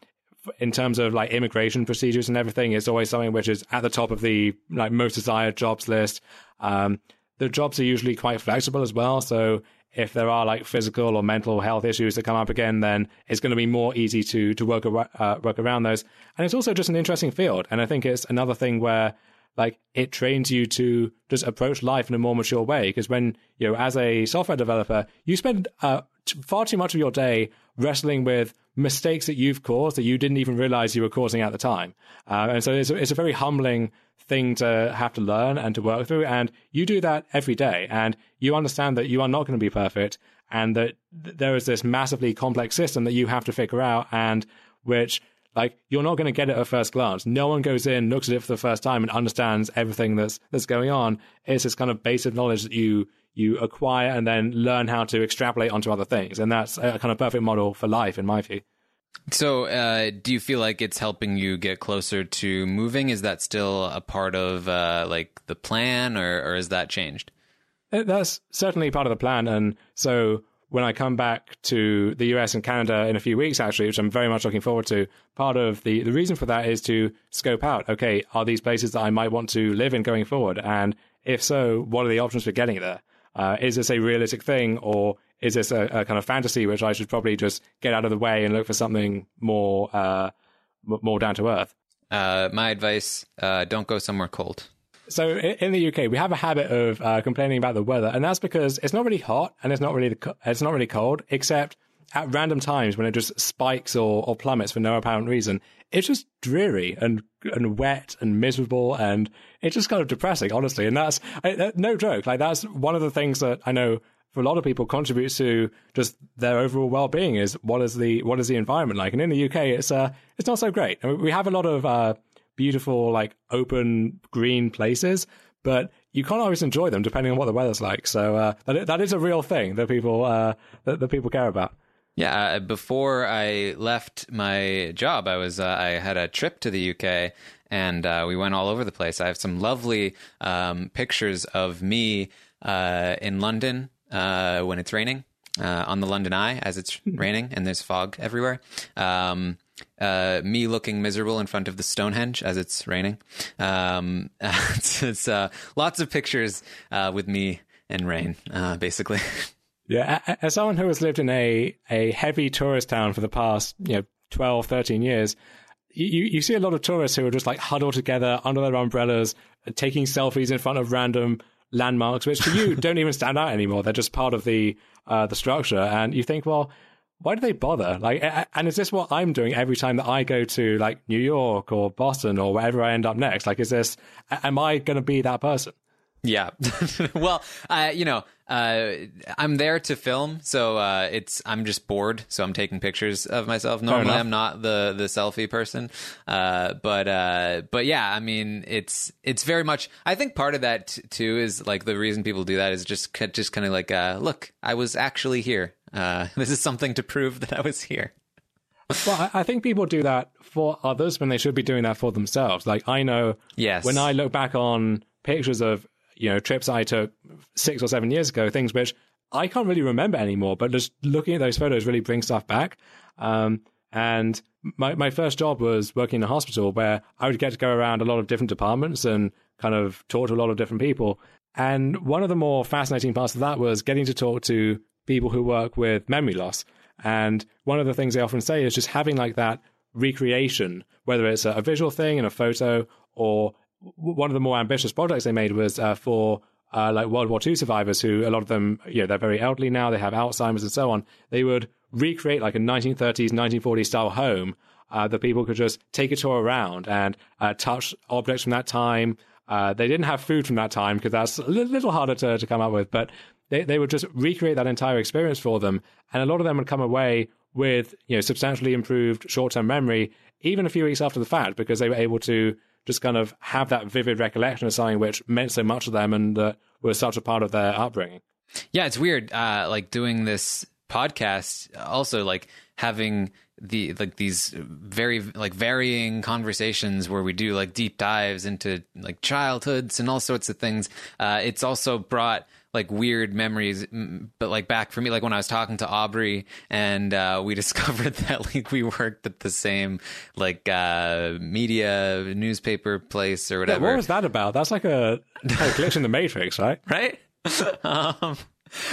in terms of like immigration procedures and everything, it's always something which is at the top of the like most desired jobs list. Um, the jobs are usually quite flexible as well, so if there are like physical or mental health issues that come up again, then it's going to be more easy to to work uh, work around those. And it's also just an interesting field, and I think it's another thing where like it trains you to just approach life in a more mature way. Because when you know, as a software developer, you spend uh, far too much of your day wrestling with mistakes that you've caused that you didn't even realize you were causing at the time. Uh, and so it's, it's a very humbling thing to have to learn and to work through. And you do that every day. And you understand that you are not going to be perfect and that there is this massively complex system that you have to figure out and which like you're not going to get it at first glance. No one goes in, looks at it for the first time and understands everything that's that's going on. It's this kind of base of knowledge that you you acquire and then learn how to extrapolate onto other things. And that's a kind of perfect model for life in my view. So, uh, do you feel like it's helping you get closer to moving? Is that still a part of uh, like the plan, or or has that changed? Uh, that's certainly part of the plan. And so, when I come back to the US and Canada in a few weeks, actually, which I'm very much looking forward to, part of the the reason for that is to scope out. Okay, are these places that I might want to live in going forward? And if so, what are the options for getting there? Uh, is this a realistic thing, or is this a, a, kind of fantasy which I should probably just get out of the way and look for something more uh, more down to earth? Uh, my advice: uh, don't go somewhere cold. So in the UK, we have a habit of uh, complaining about the weather, and that's because it's not really hot and it's not really it's not really cold, except at random times when it just spikes or, or plummets for no apparent reason. It's just dreary and and wet and miserable, and it's just kind of depressing, honestly. And that's no joke. Like that's one of the things that I know for a lot of people contributes to just their overall well-being is what is the what is the environment like and in the UK it's uh it's not so great I mean, we have a lot of uh beautiful like open green places but you can't always enjoy them depending on what the weather's like so uh that, that is a real thing that people uh that, that people care about yeah, uh, before I left my job, I was uh, I had a trip to the UK, and uh, we went all over the place. I have some lovely um, pictures of me uh, in London uh, when it's raining uh, on the London Eye as it's hmm. raining and there's fog everywhere. Um, uh, me looking miserable in front of the Stonehenge as it's raining. Um, (laughs) it's, it's uh, lots of pictures uh, with me and rain, uh, basically. (laughs) Yeah, as someone who has lived in a, a heavy tourist town for the past you know 12, 13 years, you, you see a lot of tourists who are just like huddled together under their umbrellas, taking selfies in front of random landmarks, which to you (laughs) don't even stand out anymore. They're just part of the uh, the structure, and you think, well, why do they bother? Like, and is this what I'm doing every time that I go to like New York or Boston or wherever I end up next? Like, is this? Am I going to be that person? Yeah. (laughs) well, uh, you know, uh, I'm there to film, so uh, it's I'm just bored, so I'm taking pictures of myself. Normally, I'm not the the selfie person, uh, but uh, but yeah, I mean, it's it's very much. I think part of that t- too is like the reason people do that is just just kind of like, uh, look, I was actually here. Uh, (laughs) this is something to prove that I was here. well, I think people do that for others when they should be doing that for themselves. Like I know, yes, when I look back on pictures of you know, trips I took six or seven years ago, things which I can't really remember anymore, but just looking at those photos really brings stuff back. Um, and my, my first job was working in a hospital where I would get to go around a lot of different departments and kind of talk to a lot of different people. And one of the more fascinating parts of that was getting to talk to people who work with memory loss. And one of the things they often say is just having like that recreation, whether it's a, a visual thing in a photo or one of the more ambitious projects they made was uh, for uh, like World War II survivors who a lot of them, you know, they're very elderly now, they have Alzheimer's and so on. They would recreate like a 1930s, 1940s style home uh, that people could just take a tour around and uh, touch objects from that time. Uh, they didn't have food from that time because that's a little harder to, to come up with, but they, they would just recreate that entire experience for them. And a lot of them would come away with, you know, substantially improved short-term memory, even a few weeks after the fact, because they were able to just kind of have that vivid recollection of something which meant so much to them and uh, was such a part of their upbringing. Yeah, it's weird. Uh, like doing this podcast, also like having the like these very like varying conversations where we do like deep dives into like childhoods and all sorts of things. Uh, it's also brought like weird memories but like back for me like when i was talking to aubrey and uh, (laughs) we discovered that like we worked at the same like uh, media newspaper place or whatever yeah, what was that about that's like a, a glitch in the matrix (laughs) right right (laughs) um,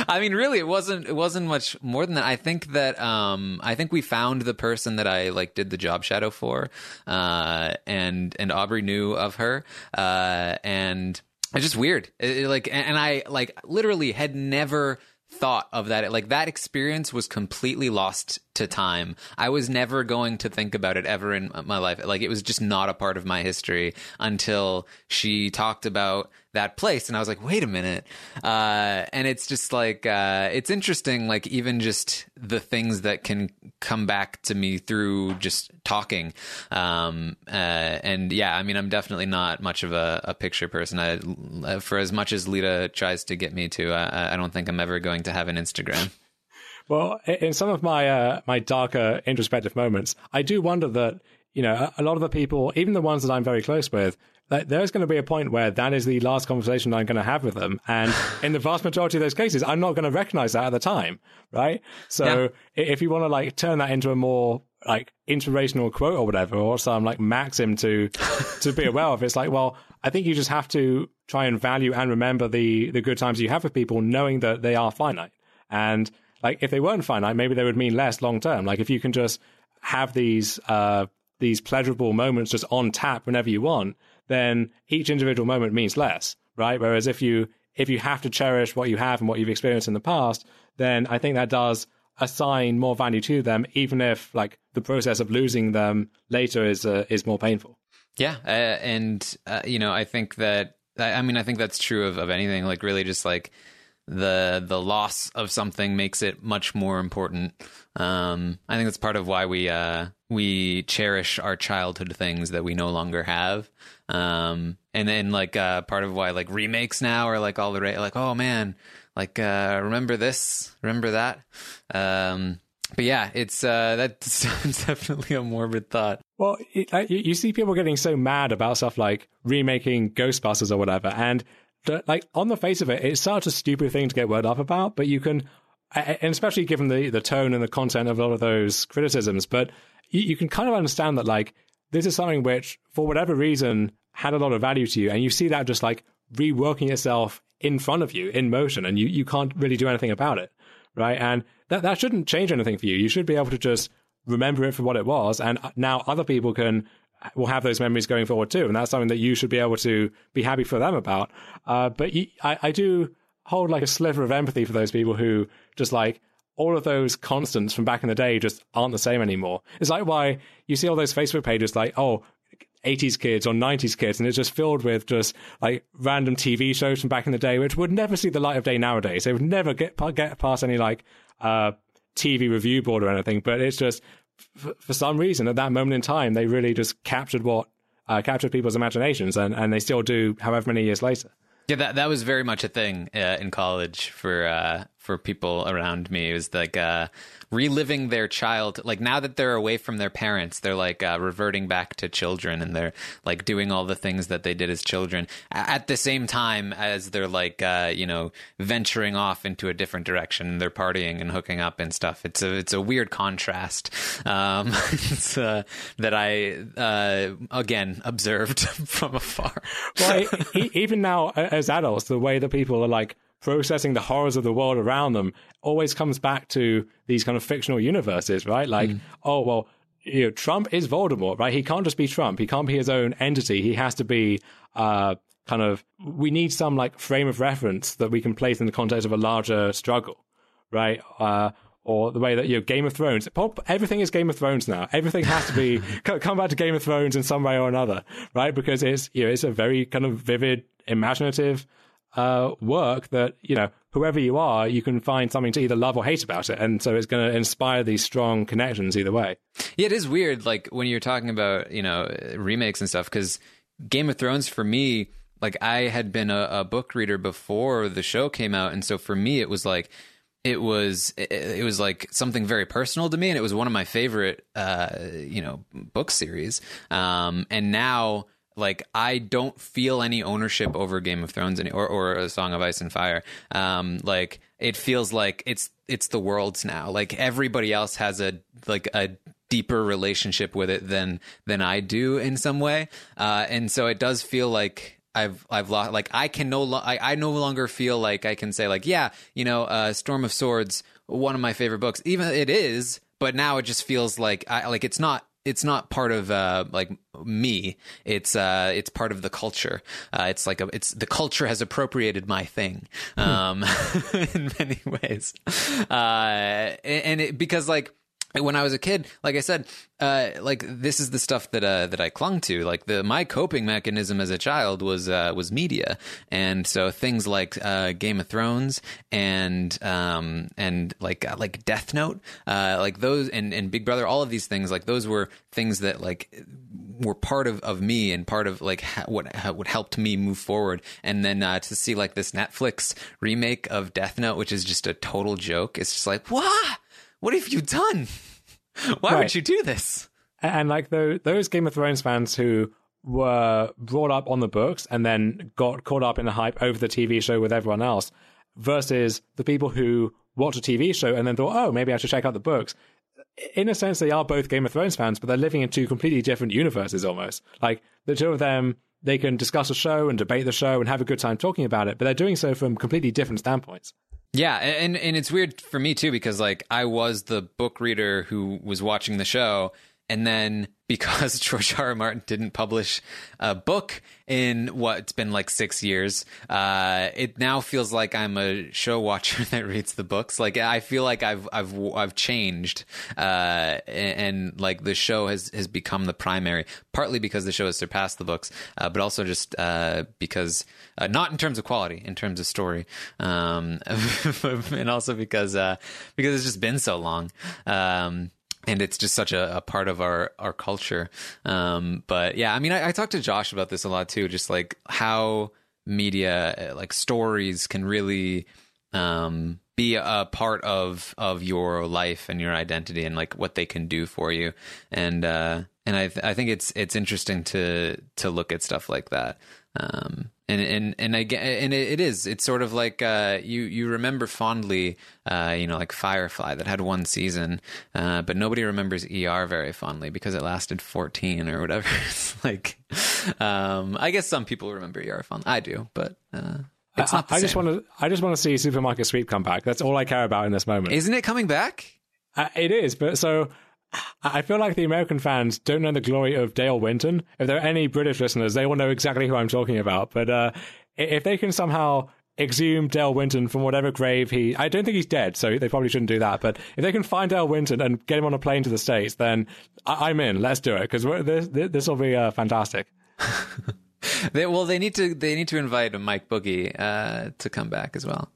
I mean, really, it wasn't. It wasn't much more than that. I think that. Um, I think we found the person that I like did the job shadow for, uh, and and Aubrey knew of her, uh, and it's just weird. It, it, like, and I like literally had never thought of that. Like that experience was completely lost to time. I was never going to think about it ever in my life. Like it was just not a part of my history until she talked about that place and i was like wait a minute uh, and it's just like uh, it's interesting like even just the things that can come back to me through just talking um, uh, and yeah i mean i'm definitely not much of a, a picture person I, for as much as lita tries to get me to I, I don't think i'm ever going to have an instagram (laughs) well in some of my uh, my darker introspective moments i do wonder that you know a lot of the people even the ones that i'm very close with there's going to be a point where that is the last conversation I'm going to have with them. And (laughs) in the vast majority of those cases, I'm not going to recognize that at the time. Right. So yeah. if you want to like turn that into a more like inspirational quote or whatever, or some like maxim to, to be (laughs) aware of, it's like, well, I think you just have to try and value and remember the, the good times you have with people, knowing that they are finite. And like, if they weren't finite, maybe they would mean less long term. Like, if you can just have these, uh, these pleasurable moments just on tap whenever you want, then each individual moment means less, right? Whereas if you if you have to cherish what you have and what you've experienced in the past, then I think that does assign more value to them, even if like the process of losing them later is uh, is more painful. Yeah, uh, and uh, you know, I think that I mean, I think that's true of of anything. Like, really, just like the the loss of something makes it much more important. Um, I think that's part of why we uh, we cherish our childhood things that we no longer have. Um, and then like uh, part of why like remakes now are like all the ra- like oh man, like uh, remember this, remember that. Um, but yeah, it's uh, that's (laughs) definitely a morbid thought. Well, it, uh, you see people getting so mad about stuff like remaking Ghostbusters or whatever, and like on the face of it, it's such a stupid thing to get word up about. But you can, and especially given the the tone and the content of a lot of those criticisms, but you, you can kind of understand that like this is something which, for whatever reason, had a lot of value to you, and you see that just like reworking itself in front of you in motion, and you, you can't really do anything about it, right? And that that shouldn't change anything for you. You should be able to just remember it for what it was, and now other people can will have those memories going forward too, and that's something that you should be able to be happy for them about. Uh, but you, I, I do hold like a sliver of empathy for those people who just like all of those constants from back in the day just aren't the same anymore. It's like why you see all those Facebook pages like, oh, 80s kids or 90s kids, and it's just filled with just like random TV shows from back in the day, which would never see the light of day nowadays. They would never get get past any like uh, TV review board or anything. But it's just for some reason at that moment in time, they really just captured what uh, captured people's imaginations, and, and they still do, however many years later. Yeah, that that was very much a thing uh, in college for uh, for people around me. It was like uh, reliving their child. Like now that they're away from their parents, they're like uh, reverting back to children, and they're like doing all the things that they did as children at the same time as they're like uh, you know venturing off into a different direction. And they're partying and hooking up and stuff. It's a it's a weird contrast um, (laughs) uh, that I uh, again observed (laughs) from afar. Well, even now as adults, the way that people are like processing the horrors of the world around them always comes back to these kind of fictional universes, right? Like, mm. oh, well, you know, Trump is Voldemort, right? He can't just be Trump. He can't be his own entity. He has to be uh, kind of. We need some like frame of reference that we can place in the context of a larger struggle, right? Uh, or the way that you know Game of Thrones. Pop, everything is Game of Thrones now. Everything has to be (laughs) come back to Game of Thrones in some way or another, right? Because it's you know it's a very kind of vivid, imaginative uh, work that you know whoever you are, you can find something to either love or hate about it, and so it's going to inspire these strong connections either way. Yeah, it is weird, like when you're talking about you know remakes and stuff, because Game of Thrones for me, like I had been a, a book reader before the show came out, and so for me it was like it was it, was like something very personal to me and it was one of my favorite uh you know book series um and now like I don't feel any ownership over Game of Thrones any, or or a Song of Ice and Fire. Um, like it feels like it's it's the world's now. Like everybody else has a like a deeper relationship with it than than I do in some way, uh, and so it does feel like. I've I've lost like I can no lo- I, I no longer feel like I can say like yeah you know uh, Storm of Swords one of my favorite books even it is but now it just feels like I like it's not it's not part of uh, like me. It's uh, it's part of the culture. Uh, it's like a, it's the culture has appropriated my thing hmm. um, (laughs) in many ways, uh, and it, because like when I was a kid, like I said, uh, like this is the stuff that uh, that I clung to. Like the my coping mechanism as a child was uh, was media, and so things like uh, Game of Thrones and um, and like uh, like Death Note, uh, like those and, and Big Brother, all of these things, like those were things that like were part of, of me and part of like ha- what ha- what helped me move forward. And then to see like this Netflix remake of Death Note, which is just a total joke, it's just like what what have you done? (laughs) Why right. would you do this? And like those Game of Thrones fans who were brought up on the books and then got caught up in the hype over the TV show with everyone else, versus the people who watch a TV show and then thought, oh, maybe I should check out the books. In a sense, they are both Game of Thrones fans, but they're living in two completely different universes almost. Like the two of them, they can discuss a show and debate the show and have a good time talking about it, but they're doing so from completely different standpoints. Yeah, and and it's weird for me too because like I was the book reader who was watching the show and then because (laughs) George R. R. Martin didn't publish a book in what's been like six years, uh, it now feels like I'm a show watcher (laughs) that reads the books. Like I feel like I've I've I've changed, uh, and, and, like the show has has become the primary. Partly because the show has surpassed the books, uh, but also just uh, because uh, not in terms of quality, in terms of story, um, (laughs) and also because uh, because it's just been so long. Um, and it's just such a, a, part of our our culture. Um, but yeah, I mean, I, I talked to Josh about this a lot too, just like how media, like stories, can really um, be a part of of your life and your identity, and like what they can do for you. And uh, and I th- I think it's it's interesting to to look at stuff like that. Um, and and and again, and it is. It's sort of like uh, you you remember fondly, uh, you know, like Firefly that had one season, uh, but nobody remembers ER very fondly because it lasted fourteen or whatever. (laughs) it's like, um, I guess some people remember ER fondly. I do, but. Uh, I, I just want to. I just want to see Supermarket Sweep come back. That's all I care about in this moment. Isn't it coming back? Uh, it is, but so I feel like the American fans don't know the glory of Dale Winton. If there are any British listeners, they will know exactly who I'm talking about. But uh, if they can somehow exhume Dale Winton from whatever grave he, I don't think he's dead, so they probably shouldn't do that. But if they can find Dale Winton and get him on a plane to the states, then I- am in. Let's do it because this will be uh, fantastic. (laughs) they, well, they need to they need to invite Mike Boogie uh, to come back as well.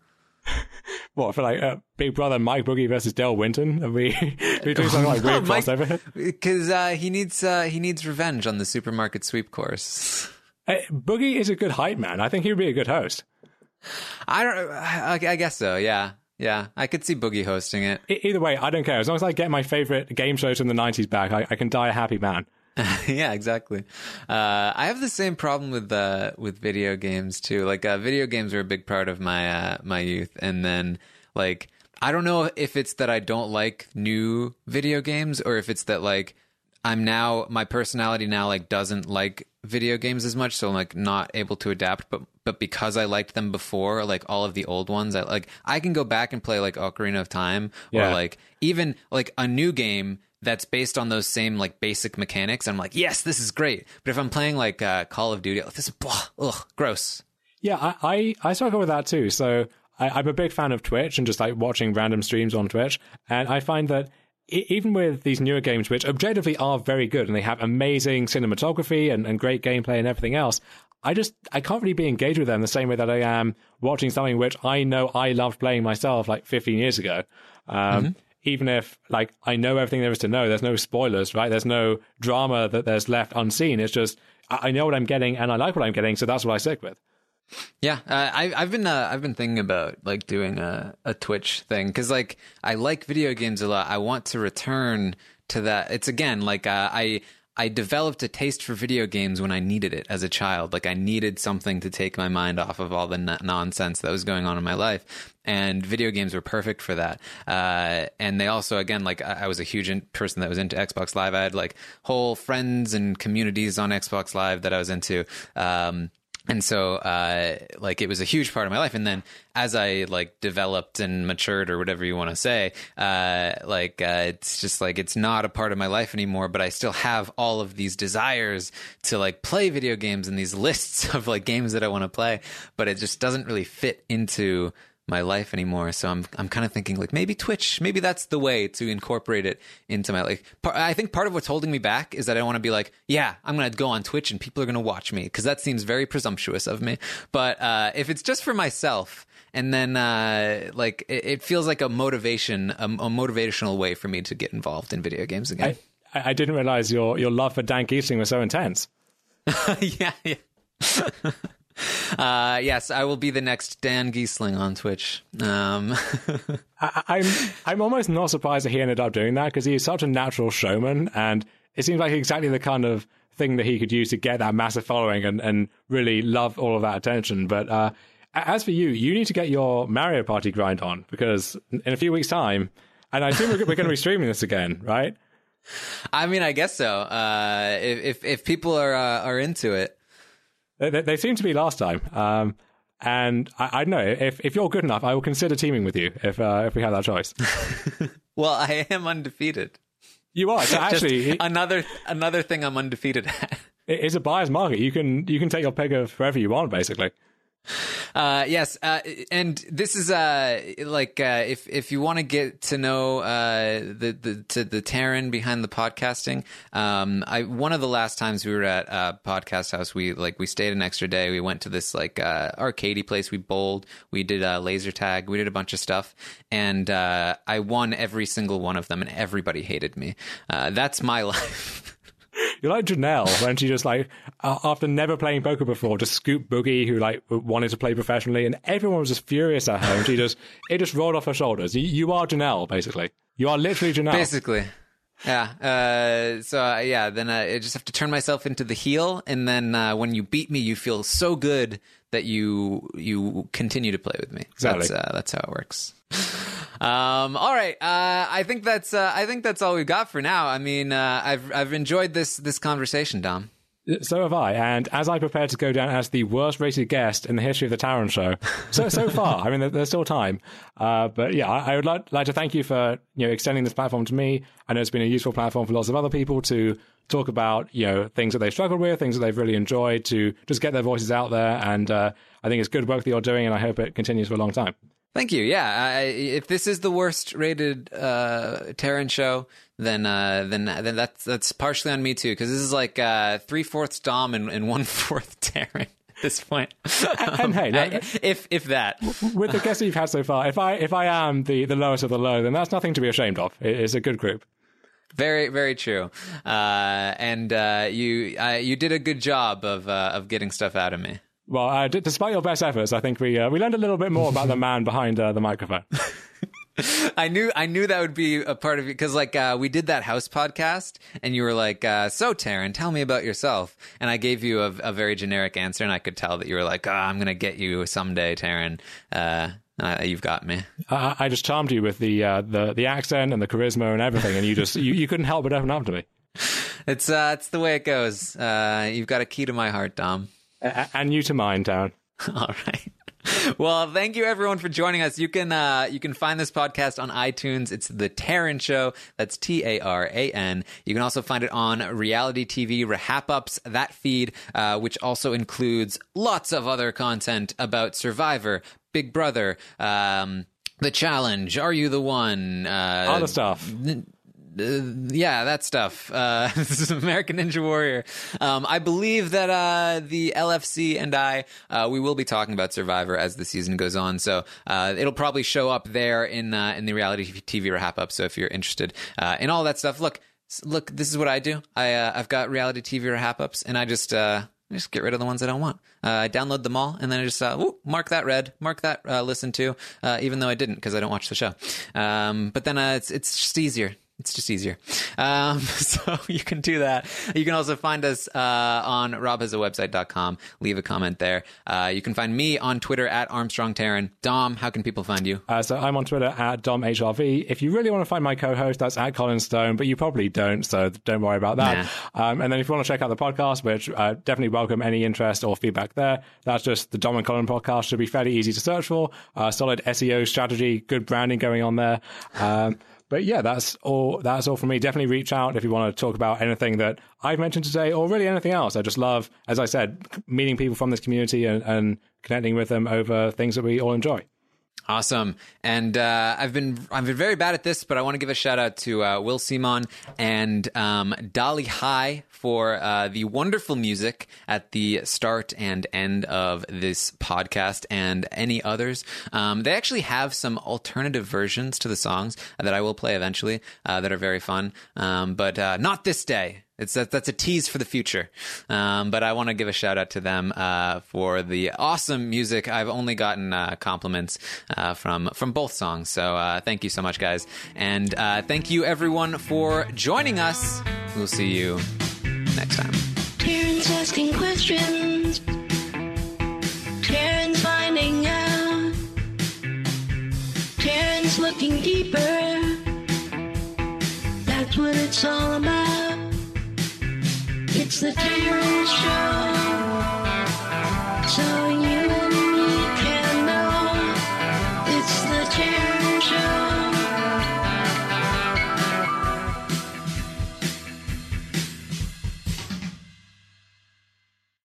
(laughs) what for like uh, Big Brother Mike Boogie versus Dale Winton? Are we, are (laughs) we doing something like weird (laughs) crossover? Because uh, he needs uh, he needs revenge on the supermarket sweep course. Boogie is a good hype man. I think he would be a good host. I don't. I, I guess so. Yeah. Yeah, I could see Boogie hosting it. Either way, I don't care. As long as I get my favorite game shows from the 90s back, I, I can die a happy man. (laughs) yeah, exactly. Uh, I have the same problem with uh, with video games too. Like uh, video games were a big part of my uh, my youth, and then like I don't know if it's that I don't like new video games or if it's that like I'm now my personality now like doesn't like video games as much, so I'm like not able to adapt. But but because I liked them before, like all of the old ones, I like I can go back and play like Ocarina of Time Yeah. or like even like a new game that's based on those same like basic mechanics. I'm like, yes, this is great. But if I'm playing like uh, Call of Duty, this is blah, ugh, gross. Yeah, I, I, I struggle with that too. So I, I'm a big fan of Twitch and just like watching random streams on Twitch. And I find that even with these newer games, which objectively are very good and they have amazing cinematography and, and great gameplay and everything else, I just I can't really be engaged with them the same way that I am watching something which I know I loved playing myself like 15 years ago. Um, Even if like I know everything there is to know, there's no spoilers, right? There's no drama that there's left unseen. It's just I I know what I'm getting and I like what I'm getting, so that's what I stick with. Yeah, uh, I, I've been uh, I've been thinking about like doing a, a Twitch thing because like I like video games a lot. I want to return to that. It's again like uh, I I developed a taste for video games when I needed it as a child. Like I needed something to take my mind off of all the n- nonsense that was going on in my life, and video games were perfect for that. Uh, and they also again like I, I was a huge in- person that was into Xbox Live. I had like whole friends and communities on Xbox Live that I was into. Um, and so uh like it was a huge part of my life. And then as i like developed and matured or whatever you want to say uh like uh it's just like it's not a part of my life anymore but i still have all of these desires to like play video games and these lists (laughs) of like games that i want to play. But it just doesn't really fit into my life anymore. So I'm I'm kind of thinking like maybe Twitch, maybe that's the way to incorporate it into my like. Par- I think part of what's holding me back is that I want to be like, yeah, I'm gonna go on Twitch and people are gonna watch me because that seems very presumptuous of me. But uh, if it's just for myself. And then, uh, like, it, it feels like a motivation, a, a motivational way for me to get involved in video games again. I, I didn't realize your, your love for Dan Gheesling was so intense. (laughs) yeah, yeah. (laughs) (laughs) uh, yes, I will be the next Dan Gheesling on Twitch. Um, (laughs) I, I'm I'm almost not surprised that he ended up doing that because he's such a natural showman, and it seems like exactly the kind of thing that he could use to get that massive following and, and really love all of that attention. But uh, as for you, you need to get your Mario Party grind on because in a few weeks' time, and I assume we're, we're going to be streaming this again, right? I mean, I guess so. Uh, if, if if people are uh, are into it, They, they, they seem to be last time. Um, and I, I don't know if if you're good enough, I will consider teaming with you if uh, if we have that choice. (laughs) well, I am undefeated. You are. So (laughs) actually, it- another another thing I'm undefeated at. it's a buyer's market. You can you can take your pick of wherever you want, basically. Uh, yes, uh, and this is uh, like uh, if if you want to get to know uh, the the to the Taryn behind the podcasting, um, I one of the last times we were at Podcast House, we like we stayed an extra day. We went to this like uh, arcadey place. We bowled. We did uh, laser tag. We did a bunch of stuff, and uh, I won every single one of them, and everybody hated me. Uh, that's my (laughs) life. You're like Janelle (laughs) when she just like uh, after never playing poker before, just scooped Boogie who like wanted to play professionally, and everyone was just furious at her, and she just (laughs) it just rolled off her shoulders. You, you are Janelle, basically. You are literally Janelle. Basically. Yeah. Uh, so uh, yeah, then uh, I just have to turn myself into the heel, and then uh, when you beat me, you feel so good that you you continue to play with me. Exactly. That's uh, that's how it works. Um, all right. Uh, I think that's uh, I think that's all we've got for now. I mean, uh, I've I've enjoyed this this conversation, Dom. So have I. And as I prepare to go down as the worst rated guest in the history of the Taryn Show, so so (laughs) far, I mean, there, there's still time. Uh, but yeah, I, I would like, like to thank you for you know extending this platform to me. I know it's been a useful platform for lots of other people to talk about you know things that they've struggled with, things that they've really enjoyed, to just get their voices out there. And uh, I think it's good work that you're doing, and I hope it continues for a long time. Thank you. Yeah, I, if this is the worst rated uh, Taryn show, then uh, then then that's that's partially on me too, because this is like uh, three fourths Dom and, and one fourth (laughs) Taryn at this point. (laughs) And hey, no, if if that, with the guests you've had so far, if I if I am the, the lowest of the low, then that's nothing to be ashamed of. It- It's a good group. very very true. Uh, and uh, you uh, you did a good job of uh, of getting stuff out of me. Well, uh, d- despite your best efforts, I think we uh, we learned a little bit more about the (laughs) man behind uh, the microphone. (laughs) I knew I knew that would be a part of it because like uh, we did that house podcast and you were like, uh, "So Taryn, tell me about yourself." And I gave you a, a very generic answer, and I could tell that you were like, oh, "I'm gonna get you someday, Taryn. Uh, uh, you've got me." I, I just charmed you with the uh, the the accent and the charisma and everything, and you just you, you couldn't help but open up to me. (laughs) It's uh, it's the way it goes. Uh, you've got a key to my heart, Dom. And you to mine, Darren. (laughs) All right. Well, thank you everyone for joining us. You can uh, you can find this podcast on iTunes. It's the Taryn Show. That's T A R A N. You can also find it on Reality TV RHAP-ups that feed, uh, which also includes lots of other content about Survivor, Big Brother, um, The Challenge, Are You the One, uh, all the stuff. uh, yeah, that stuff. Uh, (laughs) this is American Ninja Warrior. Um, I believe that uh, the LFC and I uh, we will be talking about Survivor as the season goes on. So uh, it'll probably show up there in uh, in the reality TV wrap up. So if you're interested uh, in all that stuff, look, look, this is what I do. I uh, I've got reality TV wrap ups, and I just. Uh, I just get rid of the ones I don't want. Uh, I download them all, and then I just uh, whoop, mark that read, mark that uh, listen to, uh, even though I didn't because I don't watch the show. Um, but then uh, it's it's just easier. It's just easier. Um, (laughs) so you can do that. You can also find us uh, on robhasawebsite.com. Leave a comment there. Uh, you can find me on Twitter at Armstrong Taryn. Dom, how can people find you? Uh, so I'm on Twitter at DomHRV. If you really want to find my co-host, that's at Colin Stone, but you probably don't, so don't worry about that. Um, and then if you want to check out the podcast, which uh, definitely welcome any interest or feedback there, that's just the Dom and Colin podcast. Should be fairly easy to search for. Uh, solid SEO strategy, good branding going on there. Um, but yeah, that's all. That's all from me. Definitely reach out if you want to talk about anything that I've mentioned today, or really anything else. I just love, as I said, meeting people from this community and, and connecting with them over things that we all enjoy. Awesome. And uh, I've been I've been very bad at this, but I want to give a shout out to uh, Will Simon and um, Dolly High for uh, the wonderful music at the start and end of this podcast and any others. Um, they actually have some alternative versions to the songs that I will play eventually uh, that are very fun, um, but uh, not this day. It's that, that's a tease for the future. Um, but I want to give a shout out to them uh, for the awesome music. I've only gotten uh, compliments uh, from from both songs, so uh, thank you so much, guys, and uh, thank you everyone for joining us. We'll see you next time. Taryn's asking questions. Taryn's finding out. Taryn's looking deeper. That's what it's all about. It's the Taryn Show. So you